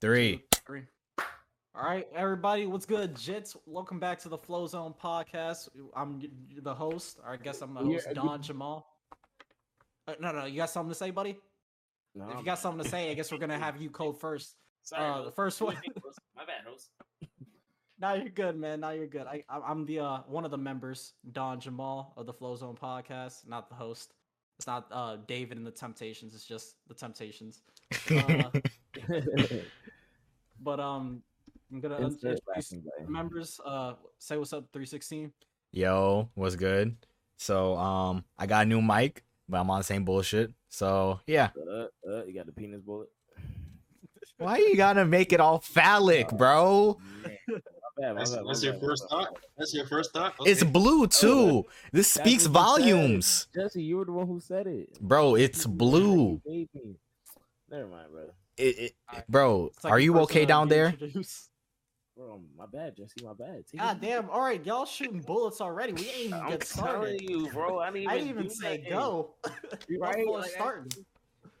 Three. Three. All right, everybody, what's good, Jits? Welcome back to the Flow Zone podcast. I'm the host, or I guess I'm the host, good- Don Jamal. Uh, no, no, you got something to say, buddy? No, if you got something to say, I guess we're gonna have you code first. Sorry, Uh, the first one- do you think, host? My bad, host. Now you're good, man. Now you're good. I, I- I'm the uh, one of the members, Don Jamal of the Flow Zone podcast, not the host. It's not uh, David and the Temptations. It's just the Temptations. Uh, but um, I'm gonna introduce laughing the button. members. Uh, say what's up, 316. Yo, what's good? So, um, I got a new mic, but I'm on the same bullshit. So, yeah. Uh, uh, you got the penis bullet. Why you gotta make it all phallic, bro? Man, bad, That's, bad, that's your bad, first bad. thought. That's your first thought. It's blue too. This That's speaks what you said. volumes, Jesse, you were the one who said it. bro. It's blue. Never mind, bro. It, it, bro, Second are you okay down there? introduced. Bro, my bad, Jesse. My bad. Take God it- damn! All right, y'all shooting bullets already. We ain't even I'm get telling started. you, bro. I didn't even, I didn't even say nothing. go. You Y'all right? full Like, I- starting.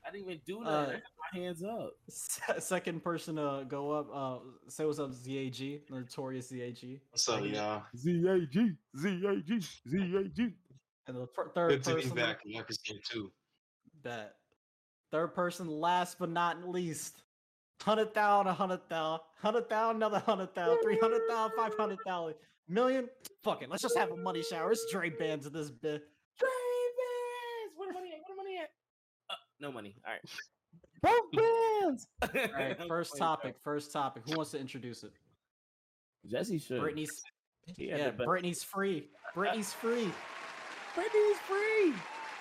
I didn't even do Uh, nothing. I had my hands up. Second person to go up. Uh, say what's up, ZAG, notorious ZAG. What's up, y'all? Zag, Zag, Zag. And the third Good to person back. Y'all can see it too. that third person, last but not least, hundred thousand, a hundred thousand, hundred thousand, another hundred thousand, three hundred thousand, five hundred thousand, million. Fuck it, let's just have a money shower. It's Dre bands in this bit. Travis, where the money at? Where the money at? Uh, no money. All right. Both bands. All right, first topic. First topic. Who wants to introduce it? Jesse should. Britney's. He had Yeah, the best- Britney's free. Britney's free. Britney's free.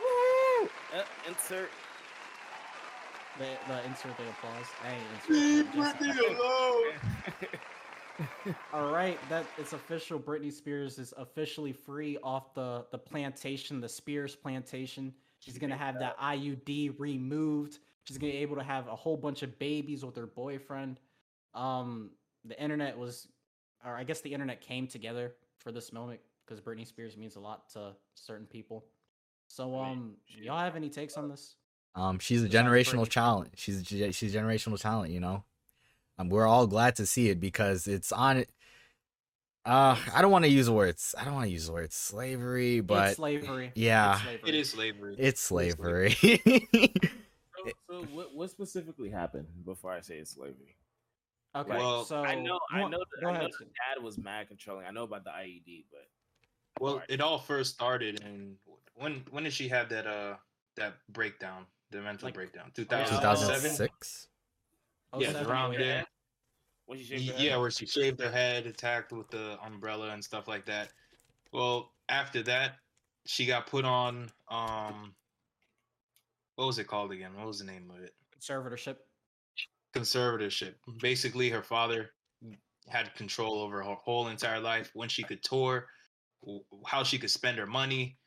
Woo! Uh, insert. The, the insert the applause. I ain't insert. Leave just- Britney alone. All right, that it's official. Britney Spears is officially free off the the plantation, the Spears plantation. She's gonna have that IUD removed. She's gonna be able to have a whole bunch of babies with her boyfriend. Um, the internet was, or I guess the internet came together for this moment because Britney Spears means a lot to certain people. So, I mean, um, y'all have any takes on this? Um, she's a generational talent. She's a she's generational talent. You know, um, we're all glad to see it because it's on it. Uh, I don't want to use words. I don't want to use the word slavery, but it's slavery. It's yeah, slavery. It is slavery. it's slavery. So, so what, what specifically happened before I say it's slavery? Okay, Well, so I know, I know, go that, I know the dad was mad controlling. I know about the IUD, but Well, Alright. it all first started and when when did she have that uh that breakdown, the mental Like, breakdown? two Two thousand thousand seven? seven. 2006. Yeah, around 08. there. when she shaved Yeah, where she shaved her head, attacked with the umbrella and stuff like that. Well, after that, she got put on um what was it called again? What was the name of it? conservatorship. Conservatorship. Basically, her father had control over her whole entire life, when she could tour, how she could spend her money.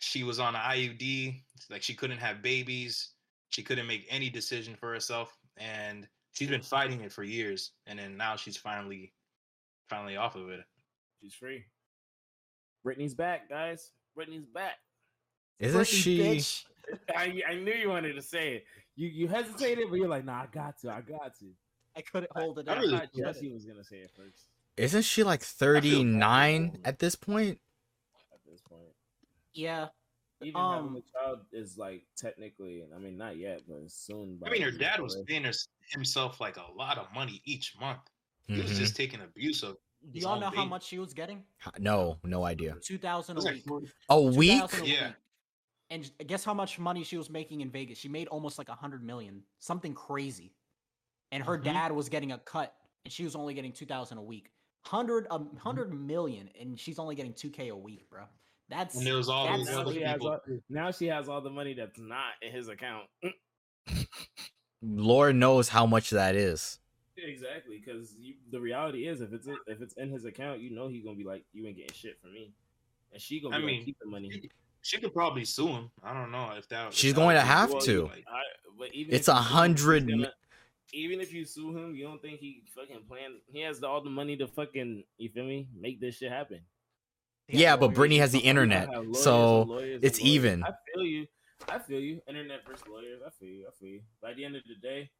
She was on an IUD, like she couldn't have babies. She couldn't make any decision for herself, and she's been fighting it for years. And then now she's finally, finally off of it. she's free. Britney's back, guys. Britney's back. Isn't Britney, she? bitch. I, I knew you wanted to say it. You you hesitated, but you're like, nah, I got to, I got to. I couldn't hold it I out. I really thought. Jesse was gonna say it first Isn't she like 39 at this point? At this point. Yeah, Even Um, having a child is like technically, I mean, not yet, but soon. I mean, her dad was paying her, himself like a lot of money each month. He Mhm. was just taking abuse of. do His y'all own know how much she was getting? No, no idea. Two thousand a week. A week? a Yeah. week. And guess how much money she was making in Vegas? She made almost like a hundred million, something crazy. And her Mhm. dad was getting a cut, and she was only getting two thousand a week. Hundred a hundred million, and she's only getting two k a week, bro. That's And there was all that's these Now other she, has people. all, now she has all the money that's not in his account. Lord knows how much that is. Exactly, because the reality is, if it's if it's in his account, you know he's gonna be like, "You ain't getting shit from me," and she gonna I be like, mean, keep the money. She could probably sue him. I don't know if that. She's that going would to have well, to. like, I, but even It's a you sue him, hundred Even if you sue him, you don't think he fucking plan? He has all the money to fucking you feel me? Make this shit happen. Yeah, but. Britney has the internet, lawyers so lawyers it's even. I feel you. I feel you. Internet versus lawyers. I feel you. I feel you. By the end of the day,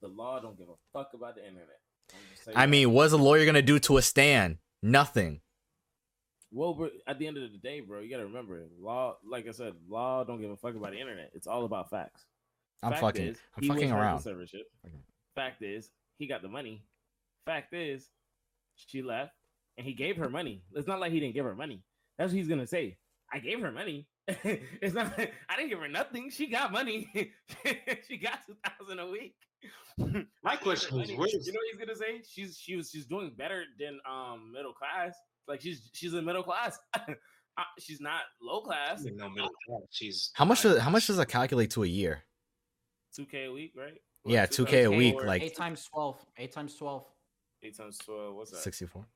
the law don't give a fuck about the internet. I'm just saying I mean, what's a lawyer gonna do to a stand? Nothing. well, bro, at the end of the day, bro, you gotta remember, law. Like I said, law don't give a fuck about the internet. It's all about facts. I'm Fact fucking. is, I'm fucking around. conservatorship. Fact is, he got the money. Fact is, she left, and he gave her money. It's not like he didn't give her money. That's what he's gonna say. I gave her money. it's not. I didn't give her nothing. She got money. she got two thousand a week. My I gave her question is, money. where's- you know what he's gonna say? She's she was she's doing better than um middle class. Like she's she's in middle class. Uh, she's not low class. She's no middle class. She's How much? high Does, how much does that calculate to a year? Two k a week, right? Yeah, 2K a week, like- eight times twelve. Eight times twelve. eight times twelve. What's that? Sixty-four.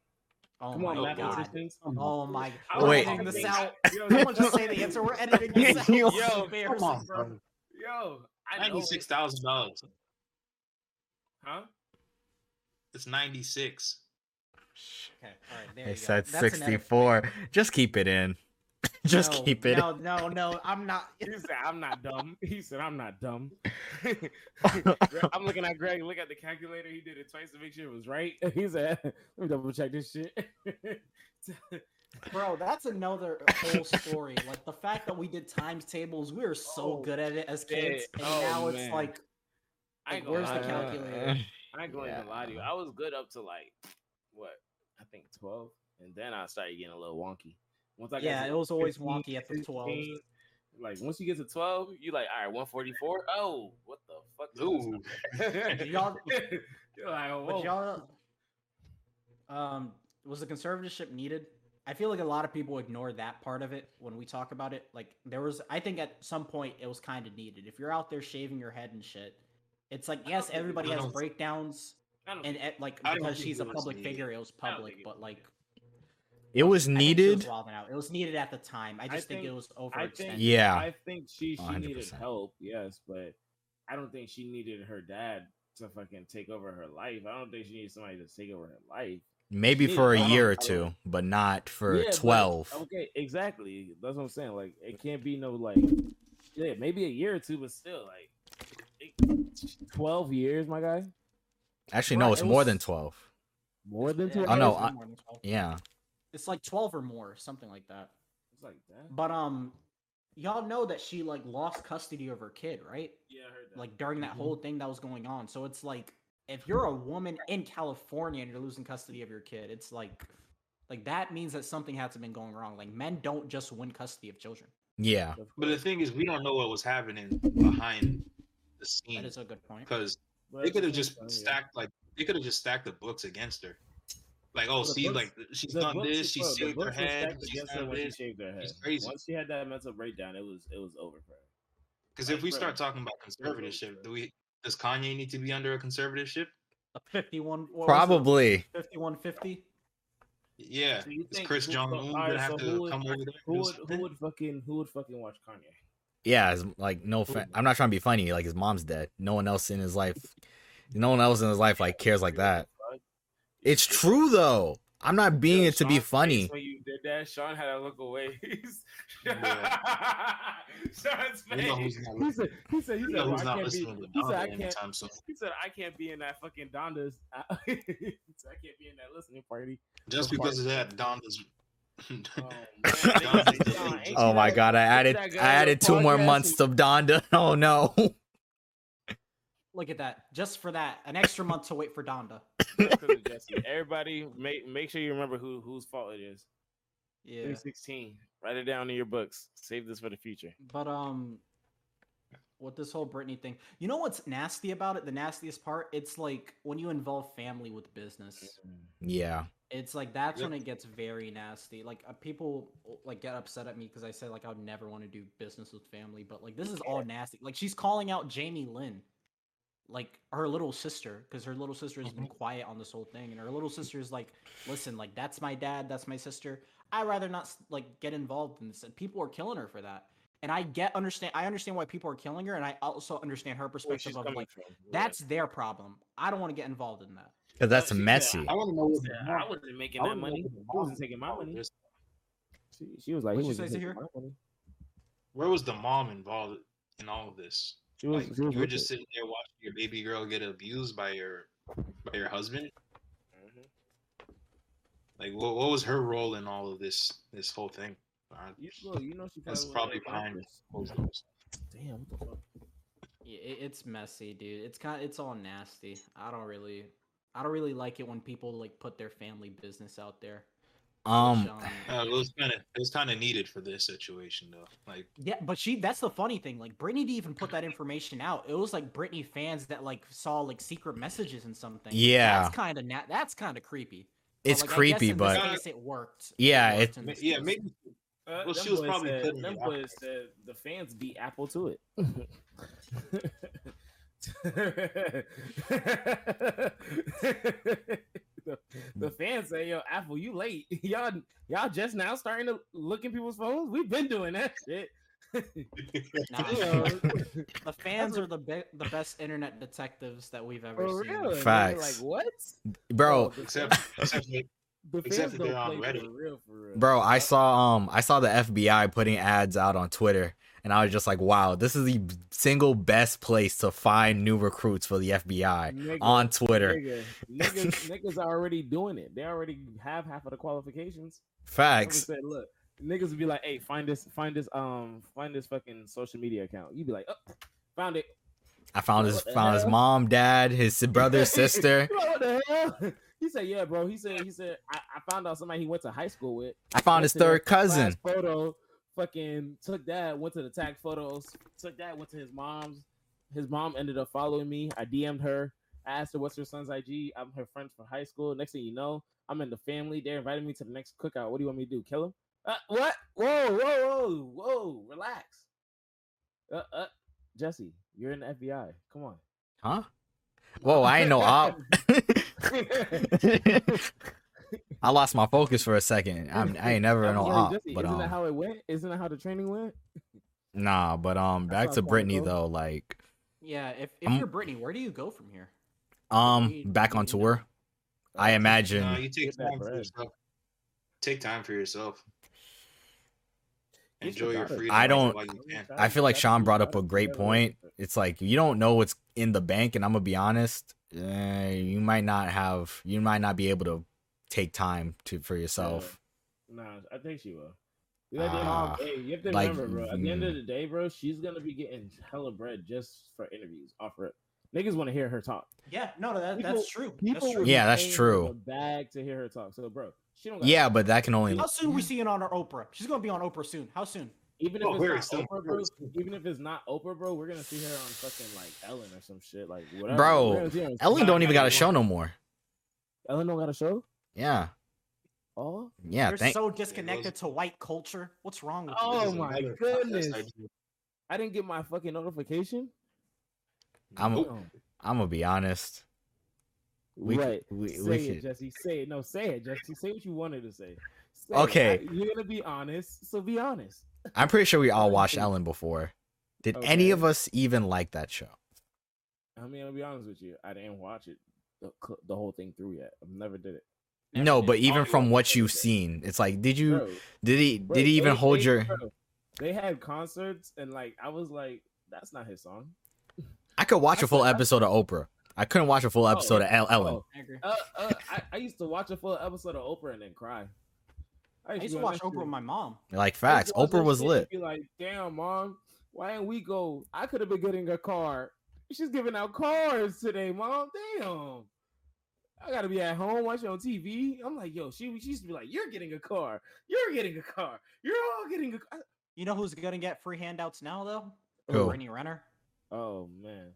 Oh Come my on, Lord. god. Oh my. god. We're Wait. editing this think- out. Yo, Someone just say the answer. We're editing this out. Yo, Yo, Embarrassing, Come on, bro. bro. Yo, I know Ninety-six it. dollars. Huh? It's ninety-six. Okay, all right, there They you go. said That's an edit. sixty-four. Just keep it in. Just No, keep it. No, no, no. I'm not. He said, "I'm not dumb." He said, "I'm not dumb." I'm looking at Greg. Look at the calculator. He did it twice to make sure it was right. He said, "Let me double check this shit." Bro, that's another whole story. Like the fact that we did times tables, we were so Oh, good at it as yeah. kids, and Oh, now it's like, Like, where's the calculator? I ain't going to lie to you. I was good up to like what I think twelve, and then I started getting a little wonky. Once I yeah, to it was always 15, wonky at the 12. 16, Like once you get to twelve, you like all right, one forty four. Oh, what the fuck? is Ooh. y'all- You're like, But y'all, um, was the conservatorship needed? I feel like a lot of people ignore that part of it when we talk about it. Like there was, I think at some point it was kind of needed. If you're out there shaving your head and shit, it's like yes, everybody has breakdowns, and at, like because she's a public figure, it was public. But was like It was I think she was needed. out. It was needed at the time. I just think, think- it was I overextended. think Yeah. I think she she needed 100%. help, yes, but I don't think she needed her dad to fucking take over her life. I don't think she needed somebody to take over her life. Maybe Yeah, for a I don't- year or two, but not for Yeah, but- twelve. Okay, exactly. That's what I'm saying. Like it can't be no like yeah, maybe a year or two, but still like twelve years, my guy. Actually, no, it's it more than twelve. More than Yeah, twelve. Oh, no, I- more than 12. Yeah. It's like twelve or more, something like that. It's like that. But um, y'all know that she like lost custody of her kid, right? Yeah, I heard that. Like during that Mhm. whole thing that was going on. So it's like if you're a woman in California and you're losing custody of your kid, it's like like that means that something has to been going wrong. Like men don't just win custody of children. Yeah. But the thing is, we don't know what was happening behind the That scenes is a good point. because they could have same just time, yeah. stacked like they could have just stacked the books against her. Like, oh, the see, books- like she's done books this, was- she bro, shaved her head, she's against her done when she shaved her head. She's crazy. Once she had that mental breakdown, it was it was over for her. Because if we bro, start talking about was over, conservatorship, do we does Kanye need to be under a conservatorship? A 51 what was it? Probably. 5150. Yeah. So Is Chris who- Jong so- Un gonna have so to would- come over there? Who would who would fucking who would fucking watch Kanye? Yeah, it's like no. Fa- I'm not trying to be funny. Like his mom's dead. No one else in his life. No one else in his life like cares like that. It's true though. I'm not being Yo, it to be Sean's face funny. When you did that, Sean had to look away. He's- Yeah. Sean's know face. who's not He said, he said, he said, know well, I can't be. He said, I can't. anytime soon. He said, I can't be in that fucking Donda's. he I can't be in that listening party. Just because of that, Donda's. Oh, man. Donda's Sean, the- ain't Oh my god! I added I added two more podcast months to Donda. Oh no. Look at that. Just for that. An extra month to wait for Donda. Just 'cause of Jesse. Everybody, make make sure you remember who whose fault it is. Yeah. 316. Write it down in your books. Save this for the future. But um what this whole Britney thing, you know what's nasty about it? The nastiest part? It's like when you involve family with business. Yeah. It's like that's Yep. when it gets very nasty. Like uh, people like get upset at me because I said like I would never want to do business with family, but like this is all nasty. Like she's calling out Jamie Lynn, like her little sister, because her little sister has been mm-hmm. quiet on this whole thing, and her little sister is like, "Listen, like that's my dad, that's my sister. I rather not like get involved in this." And people are killing her for that. And I get understand. I understand why people are killing her, and I also understand her perspective of like from. that's their problem. I don't want to get involved in that. Cause that's she said, messy. I want to know what Yeah, I wasn't making I that money. what the He wasn't taking my money. She, she was like, What'd he wasn't say, taking Zahir? money. Where was the mom involved in all of this? She was, Like, she was you were just it. sitting there watching your baby girl get abused by your by your husband. Mhm. Like, what, what was her role in all of this this whole thing? Uh, You, look, you know she That's probably, probably behind it. closed doors. Damn, what the fuck? Yeah, it, it's messy, dude. It's kind it's all nasty. I don't really I don't really like it when people like put their family business out there. Which, Um, Uh, it was kind of it was kind of needed for this situation though. Like, Yeah, but she that's the funny thing. Like Britney didn't even put that information out. It was like Britney fans that like saw like secret messages and something. Yeah. That's kind of na- that's kind of creepy. But, it's like, I guess creepy, in this but case, it worked. Yeah, worked it- in ma- this yeah, case. maybe Uh, Well, she was probably said, them it out boys said the fans beat Apple to it. the, the fans say, "Yo, Apple, you late. Y'all, y'all just now starting to look in people's phones. We've been doing that shit." Nah, You know, the fans are the be- the best internet detectives that we've ever for seen. real. Facts. Like what? bro, the except except the except that they're don't on Reddit. For real, for real. bro, I saw um I saw the FBI putting ads out on Twitter and I was just like, wow, this is the single best place to find new recruits for the FBI nigga, on Twitter. Nigga, niggas, niggas are already doing it. They already have half of the qualifications. Facts. said, look, niggas would be like, hey, find this, find this, um, find this fucking social media account. You'd be like, oh, found it. I found his found his mom, dad, his brother, sister. What the hell? He said, yeah, bro. He said, he said, I, I found out somebody he went to high school with. I found his third cousin. Photo, fucking took that, went to the tag photos, took that, went to his mom's. His mom ended up following me. I DM'd her. I asked her, what's her son's IG? I'm her friend from high school. Next thing you know, I'm in the family. They're inviting me to the next cookout. What do you want me to do? Kill him? Uh, what? Whoa, whoa, whoa, whoa. Relax. Uh, uh, Jesse, you're in the FBI. Come on. Huh? Whoa, I ain't no op. I lost my focus for a second. I'm, I ain't never I'm no sorry, op, Jesse, but isn't that um, how it went? Isn't that how the training went? nah, but um, back to it's gotta Britney though. Like, Yeah, if if I'm- you're Britney, where do you go from here? um, Need- back on need to know. tour. I imagine. no, you take time for yourself. Take time for yourself. Enjoy your your freedom. I don't- while you can. I feel like Sean brought up a great point. It's like you don't know what's in the bank, and I'm gonna be honest. eh, you might not have. You might not be able to take time to for yourself. Nah, I think she will. You, have to- Ah, hey, you have to like, remember, bro. At the end of mm. the day, bro, she's gonna be getting hella bread just for interviews. Off rip, niggas want to hear her talk. Yeah, no, no, that, People- that's true. That's People true. Yeah, that's true. The bag to hear her talk. So, bro, she don't. Got Yeah, but that can only. How soon we seeing on our Oprah? She's gonna be on Oprah soon. How soon? even if Oh, it's not Oprah, bro. Even if it's not Oprah, bro, we're gonna see her on fucking like Ellen or some shit, like whatever. Bro, We're gonna see her on- Ellen don't even got a show no more. Ellen don't got a show. Yeah, Oh, yeah. You're Thank. so disconnected to white culture. What's wrong with Oh you? There's my goodness. I didn't get my fucking notification. I'm- Nope. Oh. I'm gonna be honest. We right. we- say we it, could- Jesse. Say it. No, say it, Jesse. Say what you wanted to say. Say. Okay. I- you're gonna be honest, so be honest. I'm pretty sure we all watched. Ellen before. Did any of us even like that show? I mean, I'll be honest with you. I didn't watch it the, the whole thing through yet. I've never did it. Never no, but even from what you've seen, it's like, did you? Bro, Did he? bro, Did he even they- hold they- your? bro, they had concerts and like I was like, that's not his song. I could watch a full what- episode of Oprah. I couldn't watch a full episode of El- Ellen. Oh, I uh, uh, I, I used to watch a full episode of Oprah and then cry. I used to be on watch Oprah with my mom. Like facts, Oprah was lit. Be like, damn, mom, why didn't we go? I could have been getting a car. She's giving out cars today, mom. Damn. I gotta be at home watching on TV. I'm like, yo, she, she used to be like, you're getting a car. You're getting a car. You're all getting a car. You know who's gonna get free handouts now though? Who? Brittany Renner. Oh man.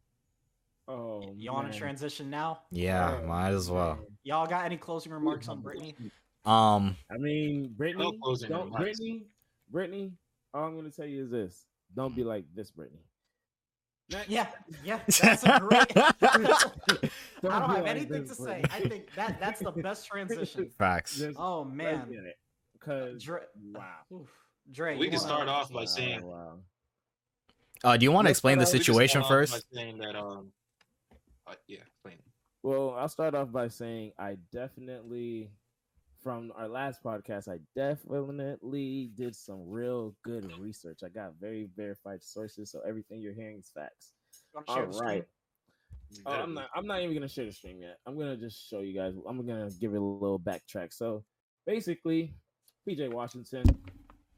Oh, You want man. to transition now? Yeah, Oh, might as well. man. Y'all got any closing remarks on Brittany? Um, I mean, Brittany, closing don't, remarks. Brittany, Brittany. All I'm gonna tell you is this: don't be like this, Brittany. Next. Yeah, yeah, that's a great. I Don't don't have anything to say. I think that that's the best transition. facts. Just Oh let's man, it. Cause Dre, wow. oof. Dre, We can start off by saying wow. Uh, do you want to explain the start out- we can start situation first? Saying that, um, uh, yeah, explain. Well, I'll start off by saying I definitely, from our last podcast, I definitely did some real good research. I got very verified sources, so everything you're hearing is facts. All right. Mm-hmm. Oh, I'm not. I'm not even gonna share the stream yet. I'm gonna just show you guys. I'm gonna give it a little backtrack. So, basically, PJ Washington,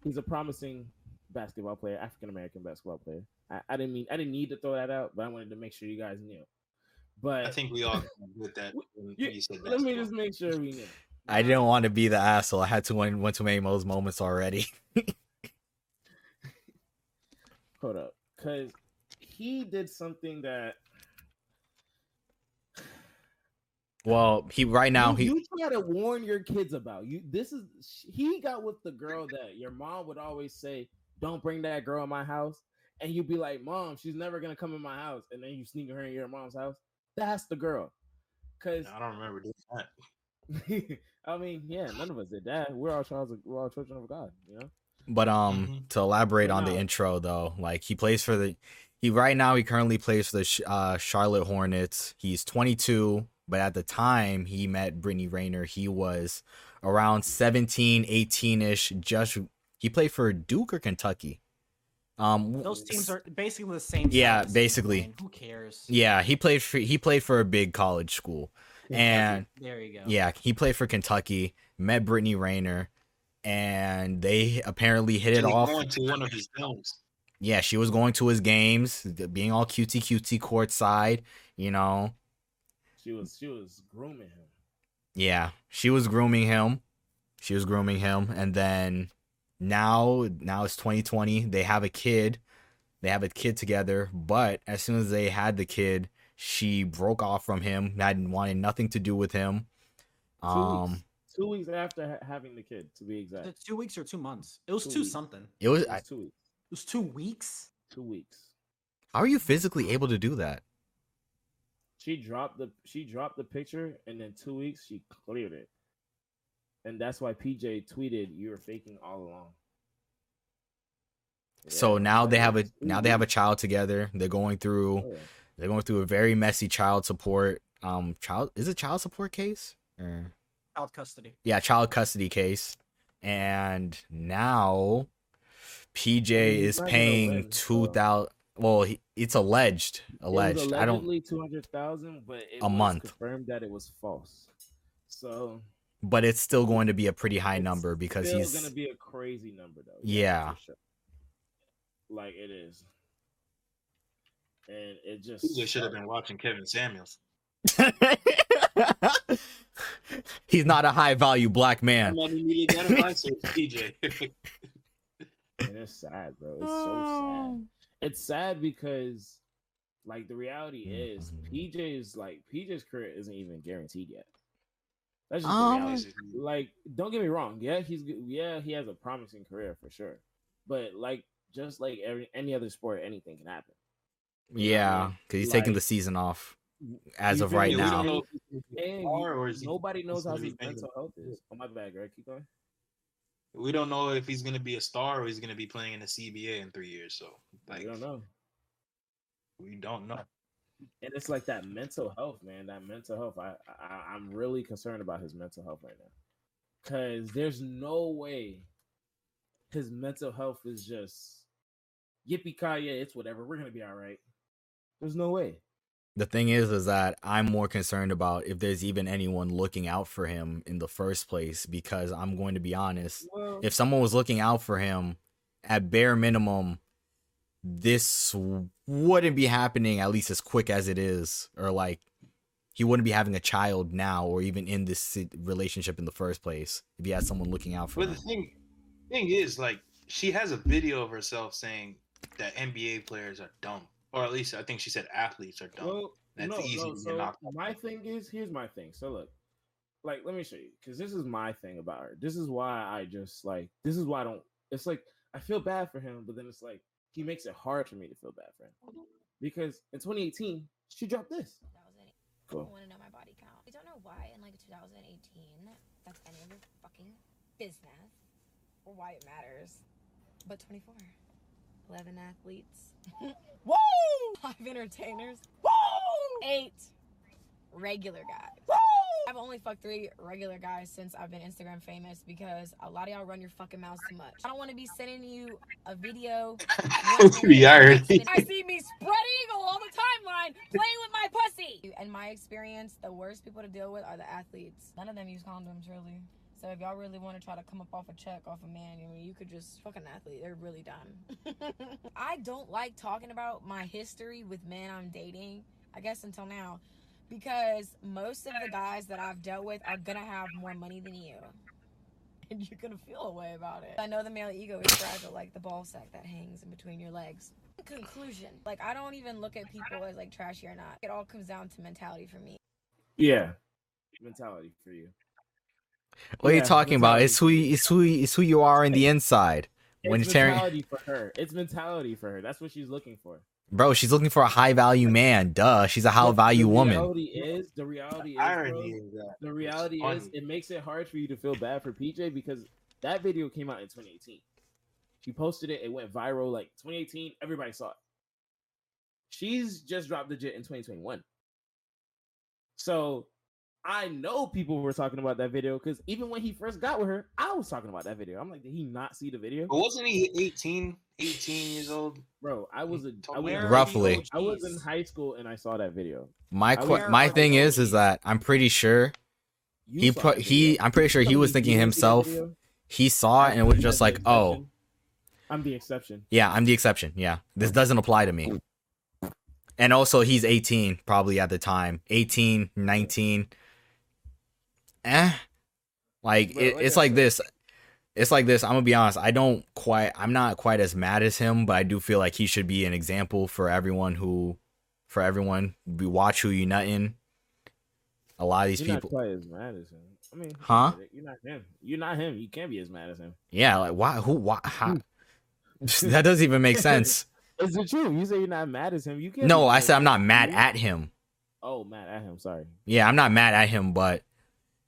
he's a promising basketball player, African American basketball player. I, I didn't mean I didn't need to throw that out, but I wanted to make sure you guys knew. But I think we all with that. When You- you let me just make sure we knew. I didn't want to be the asshole. I had to win one too many of those moments already. Hold up, because he did something that Well, he right now you, he you try to warn your kids about you. This is he got with the girl that your mom would always say, "Don't bring that girl in my house," and you'd be like, "Mom, she's never gonna come in my house," and then you sneak her in your mom's house. That's the girl. Cause I don't remember doing that. I mean, yeah, none of us did that. We're all children. We're all children of God. You know. But um, Mhm. to elaborate But on the intro though, like he plays for the he right now he currently plays for the uh, Charlotte Hornets. He's 22, but at the time he met Brittany Renner, he was around 17, 18ish. Just he played for Duke or Kentucky. Um, Those teams are basically the same. Yeah, basically. Who cares? yeah, he played for he played for a big college school, and There you go. yeah, he played for Kentucky. Met Brittany Renner, and they apparently hit it Actually off. Going to one of his films. yeah, she was going to his games, being all cutesy cutesy courtside, you know. She was. She was grooming him. Yeah, she was grooming him. She was grooming him, and then now, now it's 2020. They have a kid. They have a kid together, but as soon as they had the kid, she broke off from him. Had wanted nothing to do with him. Two Um, weeks. Two weeks after ha- having the kid, to be exact. Was two weeks or two months? It was Two two, something. It it was. It was two weeks. It was two weeks. Two weeks. how are you physically able to do that? She dropped the she dropped the picture, and then two weeks she cleared it, and that's why PJ tweeted, "You were faking all along." So now they have a now they have a child together. They're going through Oh, yeah. They're going through a very messy child support um child is it child support case or Child custody. yeah child custody case and now pj he's is paying win, two so- thousand well he, it's alleged It was alleged i don't allegedly two hundred thousand, but it A was month. confirmed that it was false. So but it's still going to be a pretty high it's number because still he's gonna be a crazy number though. Yeah. for sure. like it is, and it just You should have been watching Kevin Samuels. he's not a high value black man I'm not immediately identified, so it's PJ. And it's sad, bro. It's so sad. It's sad because, like, the reality is, PJ's like PJ's career isn't even guaranteed yet. That's just Um, the reality. Like, don't get me wrong. Yeah, he's good- yeah he has a promising career for sure. But like, just like every any other sport, anything can happen. Yeah because he's taking the season off as of right now know if he's gonna be a And star or is he- nobody knows how his mental health is. Oh my bad, Greg. Keep going. we don't know if he's gonna be a star or he's gonna be playing in the CBA in three years. So like I don't know. we don't know. and it's like that mental health, man. That mental health. I, I I'm really concerned about his mental health right now, because there's no way his mental health is just yippee ki It's whatever. We're gonna be all right. There's no way. The thing is, is that I'm more concerned about if there's even anyone looking out for him in the first place. Because I'm going to be honest, Well, if someone was looking out for him, at bare minimum, this wouldn't be happening at least as quick as it is, or like he wouldn't be having a child now, or even in this relationship in the first place if he had someone looking out for But him. the thing thing is, like, she has a video of herself saying that NBA players are dumb, or at least I think she said athletes are dumb. well, That's no, easy no. to So knock my thing is, here's my thing. So look, like, let me show you, because this is my thing about her. This is why I just like. This is why I don't. It's like I feel bad for him, but then it's like he makes it hard for me to feel bad for him because in 2018 she dropped this. 2008. Cool. I want to know my body count. I don't know why in like 2018 that's any of your fucking business or why it matters. But 24. 11 athletes. Woo! Five entertainers. Woo! Eight regular guys. Woo! I've only fucked three regular guys since I've been Instagram famous because a lot of y'all run your fucking mouths too much. I don't want to be sending you a video. The irony. I see me spread eagle on the timeline playing with my pussy. In my experience, the worst people to deal with are the athletes. None of them use condoms, really. So if y'all really want to try to come up off a check off a man, I mean, you could just fuck an athlete. They're really done. I don't like talking about my history with men I'm dating. I guess until now, because most of the guys that I've dealt with are gonna have more money than you. And you're gonna feel a way about it. I know the male ego is fragile, like the ball sack that hangs in between your legs. Conclusion. Like, I don't even look at people as like trashy or not. It all comes down to mentality for me. Yeah, mentality for you. What are you talking about? It's who you, it's who you, it's who you are in the inside. When it's you're tearing, mentality for her. It's mentality for her. That's what she's looking for. bro, she's looking for a high value man. Duh, she's a high But value the woman. Reality is the reality is bro, irony is that the reality funny. is it makes it hard for you to feel bad for PJ because that video came out in 2018. She posted it, it went viral like 2018, everybody saw it. She's just dropped the jet in 2021. So I know people were talking about that video because even when he first got with her, I was talking about that video. I'm like, did he not see the video? But wasn't he 18, 18 years old? Bro, I was a I was, Roughly. I was in high school and I saw that video. My qu- my thing is, is that I'm pretty sure You he put he. I'm pretty sure he was thinking you didn't see that himself. He saw it and it was just like, oh, I'm the exception. yeah, I'm the exception. Yeah, this doesn't apply to me. And also, he's 18 probably at the time, 18, 19. Eh, like it, it's like this. It's like this. I'm gonna be honest. I don't quite. I'm not quite as mad as him, but I do feel like he should be an example for everyone who, for everyone. We watch who you nutting. A lot of these You're people. not quite as mad as him. I mean, Huh? You're not him. You're not him. You can't be as mad as him. Yeah, like why? Who? Why? How? that doesn't even make sense. Is it true? You say you're not mad as him. You can't. No, I said I'm not mad at him. Oh, mad at him. Sorry. Yeah, I'm not mad at him, but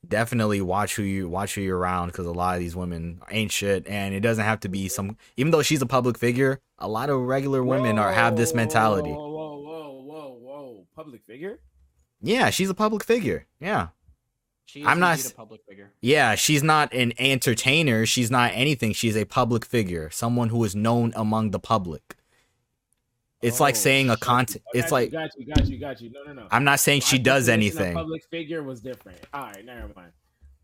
definitely watch who you watch who you're around because a lot of these women ain't shit, and it doesn't have to be some. Even though she's a public figure, a lot of regular women are have this mentality. Whoa, whoa, whoa, whoa, whoa! Public figure. Yeah, she's a public figure. Yeah, She I'm not indeed s- a public figure. yeah, she's not an entertainer. She's not anything. She's a public figure, someone who is known among the public. It's like Oh, saying a shit. content. I you, like got you, got you, got you. No, no, no. I'm not saying My she does anything. Public figure was different. All right, never mind.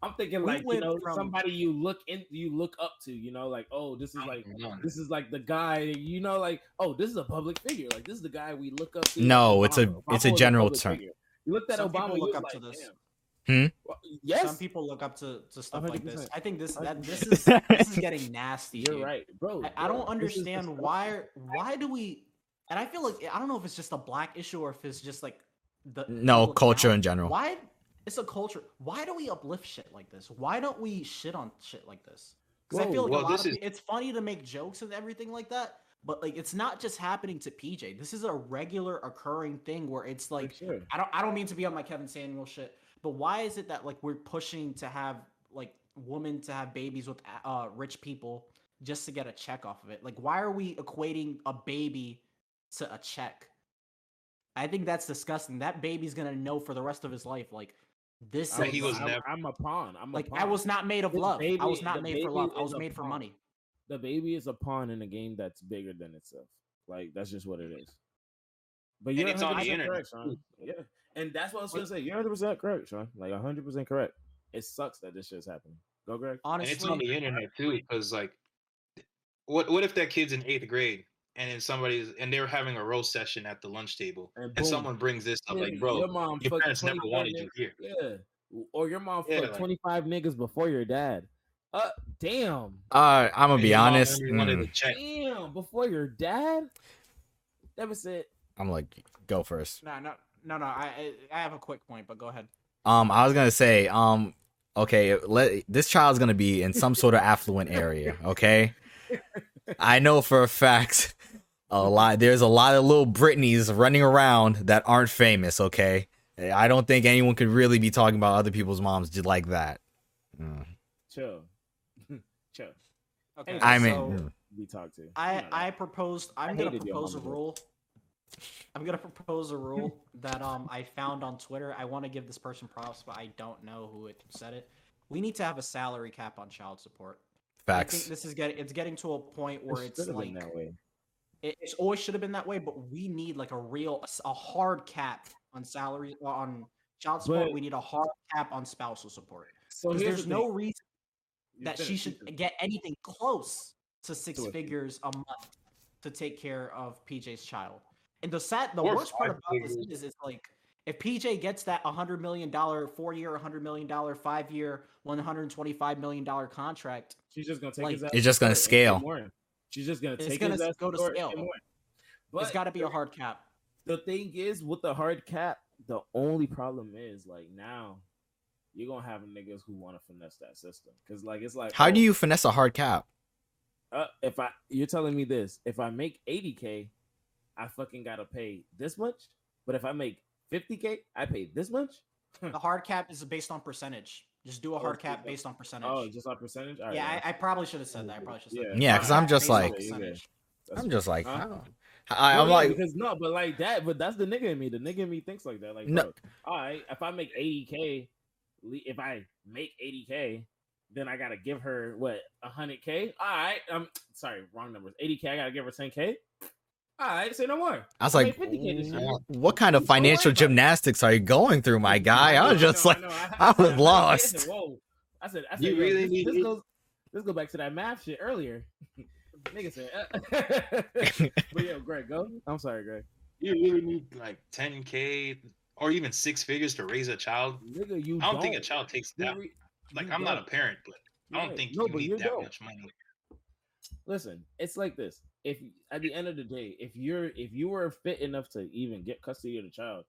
I'm thinking We like you know from- somebody you look in, you look up to. You know, like oh, this is like this is like the guy. You know, like oh, this is a public figure. Like this is the guy we look up to. No, Obama. it's a- Obama it's a general public term. figure. You looked at Some Obama. people look up like, to this. Hmm? damn. Well, yes, Some people look up to, to stuff like this. I think this that this is this is getting nasty. you're dude. right, bro. I, I don't understand why why do we and I feel like I don't know if it's just a black issue or if it's just like the No people culture now. in general. Why it's a culture. Why do we uplift shit like this? Why don't we shit on shit like this? Because I feel like well, a lot of, is- it's funny to make jokes and everything like that, but like it's not just happening to PJ. This is a regular occurring thing where it's like sure. I don't I don't mean to be on my Kevin Samuels shit, but why is it that like we're pushing to have like women to have babies with uh rich people just to get a check off of it? Like why are we equating a baby to a check? I think that's disgusting. That baby's going to know for the rest of his life like this That is he was I'm, never- I'm a pawn. I'm a like pawn. I was not made of This love. I was not made for love. I was made for pawn. money. the baby is a pawn in a game that's bigger than itself. Like that's just what it is. But you're it's on the internet, correct, Sean. Yeah, and that's what I was gonna say. You're 100 percent correct, Sean. Like 100 percent correct. It sucks that this shit's happening. Go, Greg. and it's on the internet too because like what what if that kid's in eighth grade and then somebody's and they're having a roast session at the lunch table And and someone brings this up Yeah, like bro your mom your parents never 25 wanted you here Yeah, or your mom Yeah, fucked like- 25 niggas before your dad. Uh, damn, Uh, I'm gonna And be honest. mm, to check damn, before your dad. That was it. I'm like, go first. no, no, no, no. I I I have a quick point, but go ahead. Um, I was gonna say, um, okay, let this child's gonna be in some sort of affluent area. Okay, I know for a fact a lot. There's a lot of little Britneys running around that aren't famous. Okay, I don't think anyone could really be talking about other people's moms just like that. Mm. Chill, chill. Okay, I mean, so-. We talked to. I. I proposed. I'm I gonna propose a rule. I'm gonna propose a rule that um I found on Twitter. I want to give this person props, but I don't know who it said it. We need to have a salary cap on child support. I think Facts. this is getting it's getting to a point where It it's should've like been that way. it, it's always should have been that way, but we need like a real a hard cap on salary on child support. But- we need a hard cap on spousal support. So there's the no thing. reason that she should get anything close to six To figures a month to take care of PJ's child. And the sad, the Or worst part five about this is, is like if PJ gets that hundred million dollar four year, hundred million dollar five year, one hundred twenty five million dollar contract, She's just gonna take Like, his ass. It's just gonna court and scale. More. She's just gonna It's take gonna his ass go to scale. get more. it's But got to be a hard cap. the thing is with the hard cap, the only problem is like now you're gonna have niggas who want to finesse that system because like it's like How do oh, you finesse a hard cap? uh, if I you're telling me this if I make 80k, I fucking gotta pay this much, but if I make 50k, I pay this much. The hard cap is based on percentage. Just do a hard cap based on percentage. Oh, just on percentage. All right, yeah, yeah. I, I probably should have said that. I probably should have said Yeah. because Yeah, 'cause I'm just like- I'm just like, Huh? I, I'm yeah, like, because no, but like that, but that's the nigga in me. The nigga in me thinks like that. Like, No. bro, all right, if I make 80k, if I make 80k, then I gotta give her what 100k. All right, I'm sorry, wrong numbers. 80k, I gotta give her 10k. All right, say no more. I was I like, made 50K this year. what kind of financial about gymnastics are you going through, my guy? I was know, just know, like, know. I was said, lost. Whoa, I said, I said, You yo, really this, need this it. goes, this go back to that math shit earlier. Nigga said, uh, but yo, Greg, go. I'm sorry, Greg. You really need like 10k or even six figures to raise a child. Nigga, you I don't think a child takes You that. re- Like I'm not a parent, but I don't Right. think no, you need you that don't. much money. Listen, it's like this. If at the end of the day, if you're if you were fit enough to even get custody of the child,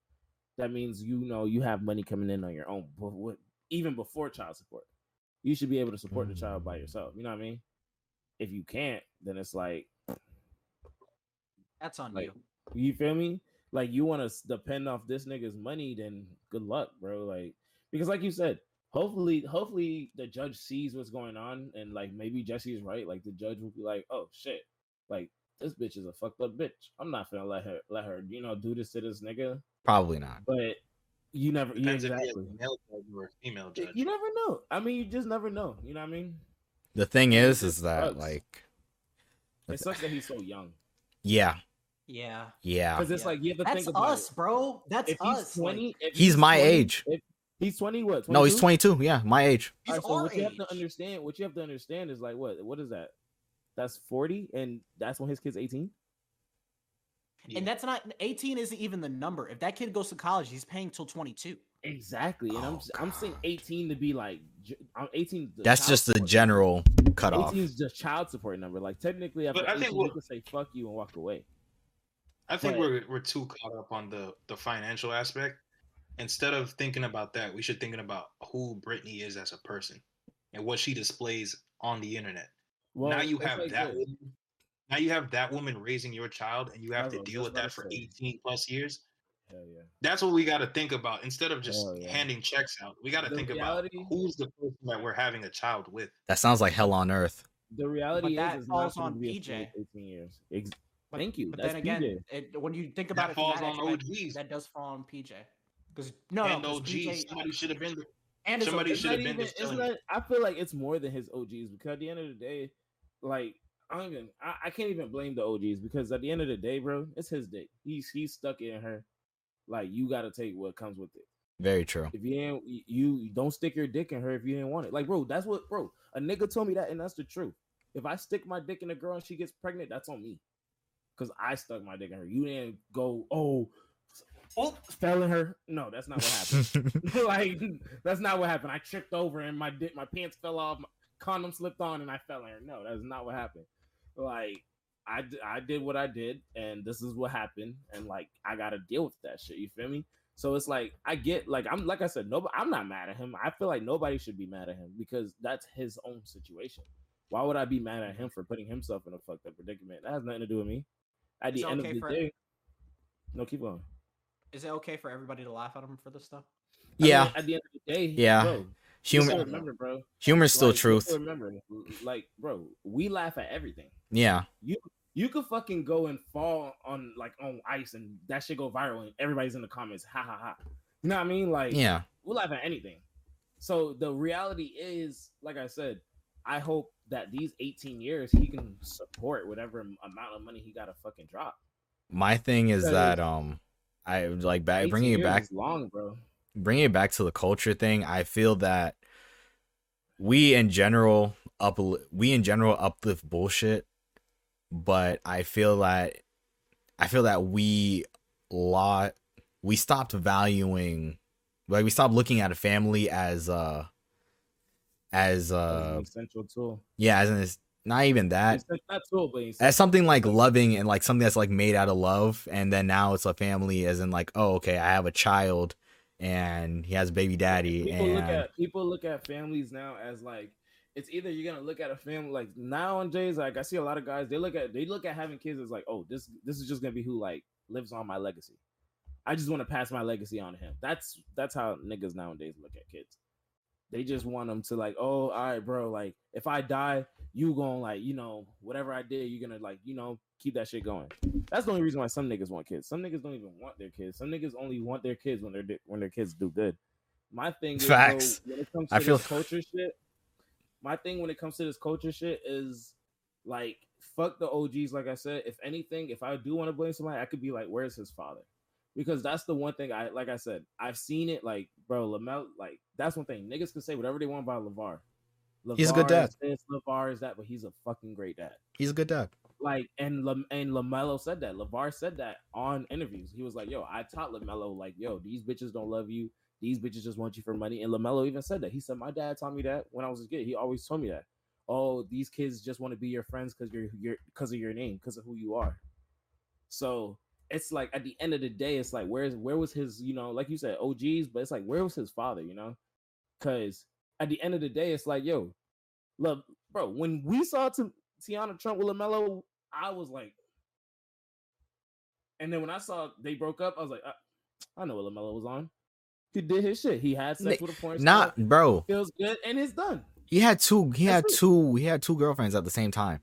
that means you know you have money coming in on your own, but what, even before child support, you should be able to support the child by yourself. You know what I mean? If you can't, then it's like That's on Like, you. you feel me? Like you want to depend off this nigga's money, then good luck, bro. Like because, like you said, hopefully, hopefully the judge sees what's going on, and like maybe Jesse's right. Like the judge will be like, "Oh shit, like this bitch is a fucked up bitch. I'm not gonna let her let her, you know, do this to this nigga." probably not. But you never, you Depends if exactly. a male judge or a female judge. You never know. I mean, you just never know. You know what I mean? The thing is, is that sucks. like, It sucks that he's so young yeah, Yeah. yeah, because it's Yeah. like you have to That's think about us, it. bro. That's If he's us. like, twenty, if He's my 20 age. If he's twenty, what? no, he's 22? 22. Yeah, my age. he's Alright, so our what you have to understand, what you have to understand is like what what is that? That's forty, and that's when his kid's eighteen. Yeah. And that's not 18 isn't even the number. If that kid goes to college, he's paying till 22. Exactly, and I'm Oh, I'm saying eighteen to be like i'm eighteen. That's just the support- general cutoff. 18 is just child support number. Like technically, after But I 18, think you what- can say fuck you and walk away. I think But- we're we're too caught up on the the financial aspect. Instead of thinking about that, we should thinking about who Brittany is as a person and what she displays on the internet. Well, now you have like that. Woman, now you have that woman raising your child, and you have to what deal with that for say. 18 plus years. Hell yeah. That's what we got to think about instead of just yeah. handing checks out. We got to think reality- about who's the person that we're having a child with. That sounds like hell on earth. The reality that is, it's falls not on on PJ. Eighteen years. Ex- But, Thank you. But That's then again, it, when you think about That it, from falls that on OGs. that does fall on PJ. Because no, and no, 'cause OGs, PJ somebody should have been. and somebody should have been even- distilling it's not, I feel like it's more than his OGs because at the end of the day, like I don't even I, I can't even blame the OGs because at the end of the day, bro, it's his dick. He's he's stuck in her. Like you got to take what comes with it. Very true. If you ain't you, you don't stick your dick in her if you didn't want it. Like bro, that's what bro. A nigga told me that and that's the truth. If I stick my dick in a girl and she gets pregnant, that's on me. Cause I stuck my dick in her. You didn't go oh. Oh, fell in her. No, that's not what happened like that's not what happened. I tripped over and my dick, my pants fell off, my condom slipped on, and I fell in. No, that's not what happened. Like I, d- I did what I did, and this is what happened, and like I gotta deal with that shit. You feel me? So it's like I get like I'm like I said, no, I'm not mad at him. I feel like nobody should be mad at him because that's his own situation. Why would I be mad at him for putting himself in a fucked up predicament? That has nothing to do with me. At It's the end okay of the for- day, no, keep going. Is it okay for everybody to laugh at him for this stuff? I mean, yeah, at the end of the day, Yeah. bro, humor. Remember, bro. Humor's still Like, truth. Remember, like, bro, we laugh at everything. Yeah, You you could fucking go and fall on like on ice and that shit go viral and everybody's in the comments, ha ha ha. You know what I mean? Like Yeah. we'll laugh at anything. So the reality is, like I said, I hope that these 18 years he can support whatever amount of money he got to fucking drop. My thing is that um I like back bringing it back long, bro. Bringing it back to the culture thing, I feel that we in general up we in general uplift bullshit, but I feel that I feel that we lot we stopped valuing like we stopped looking at a family as uh as uh essential tool. yeah as an not even that not tool, but as something like loving and like something that's like made out of love and then now it's a family as in like oh okay i have a child and he has a baby daddy people and look at people look at families now as like it's either you're gonna look at a family like nowadays like i see a lot of guys they look at they look at having kids as like oh this this is just gonna be who like lives on my legacy. I just want to pass my legacy on to him. That's that's how niggas nowadays look at kids. They just want them to like oh all right bro like if i die you gonna like you know whatever i did you're gonna like you know keep that shit going that's the only reason why some niggas want kids some niggas don't even want their kids some niggas only want their kids when they're when their kids do good my thing is, though, Facts. when it comes to I feel- this culture shit, my thing when it comes to this culture shit is like fuck the OGs. Like I said, if anything, if I do want to blame somebody, I could be like, where's his father? Because that's the one thing I like. I said I've seen it. Like, bro, Lamel. Like that's one thing. Niggas can say whatever they want about LaVar. He's a good dad. Is this, LaVar is that, but he's a fucking great dad he's a good dad like and Lam- and Lamelo said that. Lavar said that on interviews. He was like, "Yo, I taught Lamelo like, yo, these bitches don't love you. These bitches just want you for money." And Lamelo even said that. He said, "My dad taught me that when I was a kid. He always told me that. Oh, these kids just want to be your friends because you're you're because of your name, because of who you are." So it's like at the end of the day, it's like where's where was his you know like you said OGs, but it's like where was his father? You know, because at the end of the day, it's like yo, look, bro. When we saw Ti- Tiana Trump with Lamelo, I was like, and then when I saw they broke up, I was like, I, I know what Lamelo was on. He did his shit. He had sex with a porn star. not bro feels good, and it's done. he had two he had That's it. two he had two girlfriends at the same time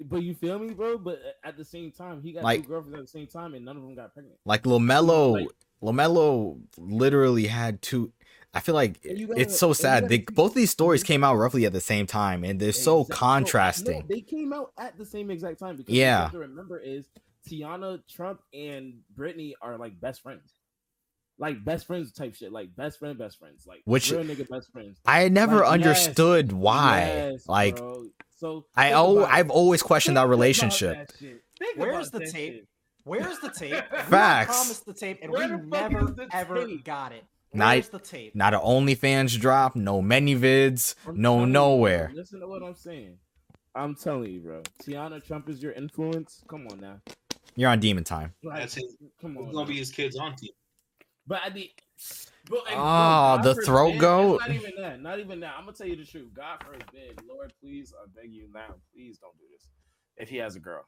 But you feel me, bro? But uh, at the same time, he got Like- two girlfriends at the same time, and none of them got pregnant. like LaMelo Like- LaMelo literally had two i feel like gotta- it's so sad gotta they, see- both these stories came out roughly at the same time and they're so contrasting No, they came out at the same exact time because Yeah. what you have to remember is Tiana Trump and Brittany are like best friends. Like best friends type shit. Like best friend, best friends. Like Which- real nigga best friends. i never Like, yes, understood why Yes, like bro. so I oh, I've always questioned that Think about relationship that Where's the tape? shit. Where's the tape? We Facts. promised the tape, and Where we never ever tape? got it. Not- Where's the tape? not an onlyfans drop no many vids I'm no telling you, nowhere Listen to what I'm saying. I'm telling you, bro. Tiana Trump is your influence. Come on now. you're on demon time That's his- Come on. It's gonna now. be his kids auntie. But I the bro, and, Oh, God the throat it's goat? Not even that. Not even that. I'm gonna tell you the truth. God forbid, Lord, please, I beg you now, please don't do this. If he has a girl,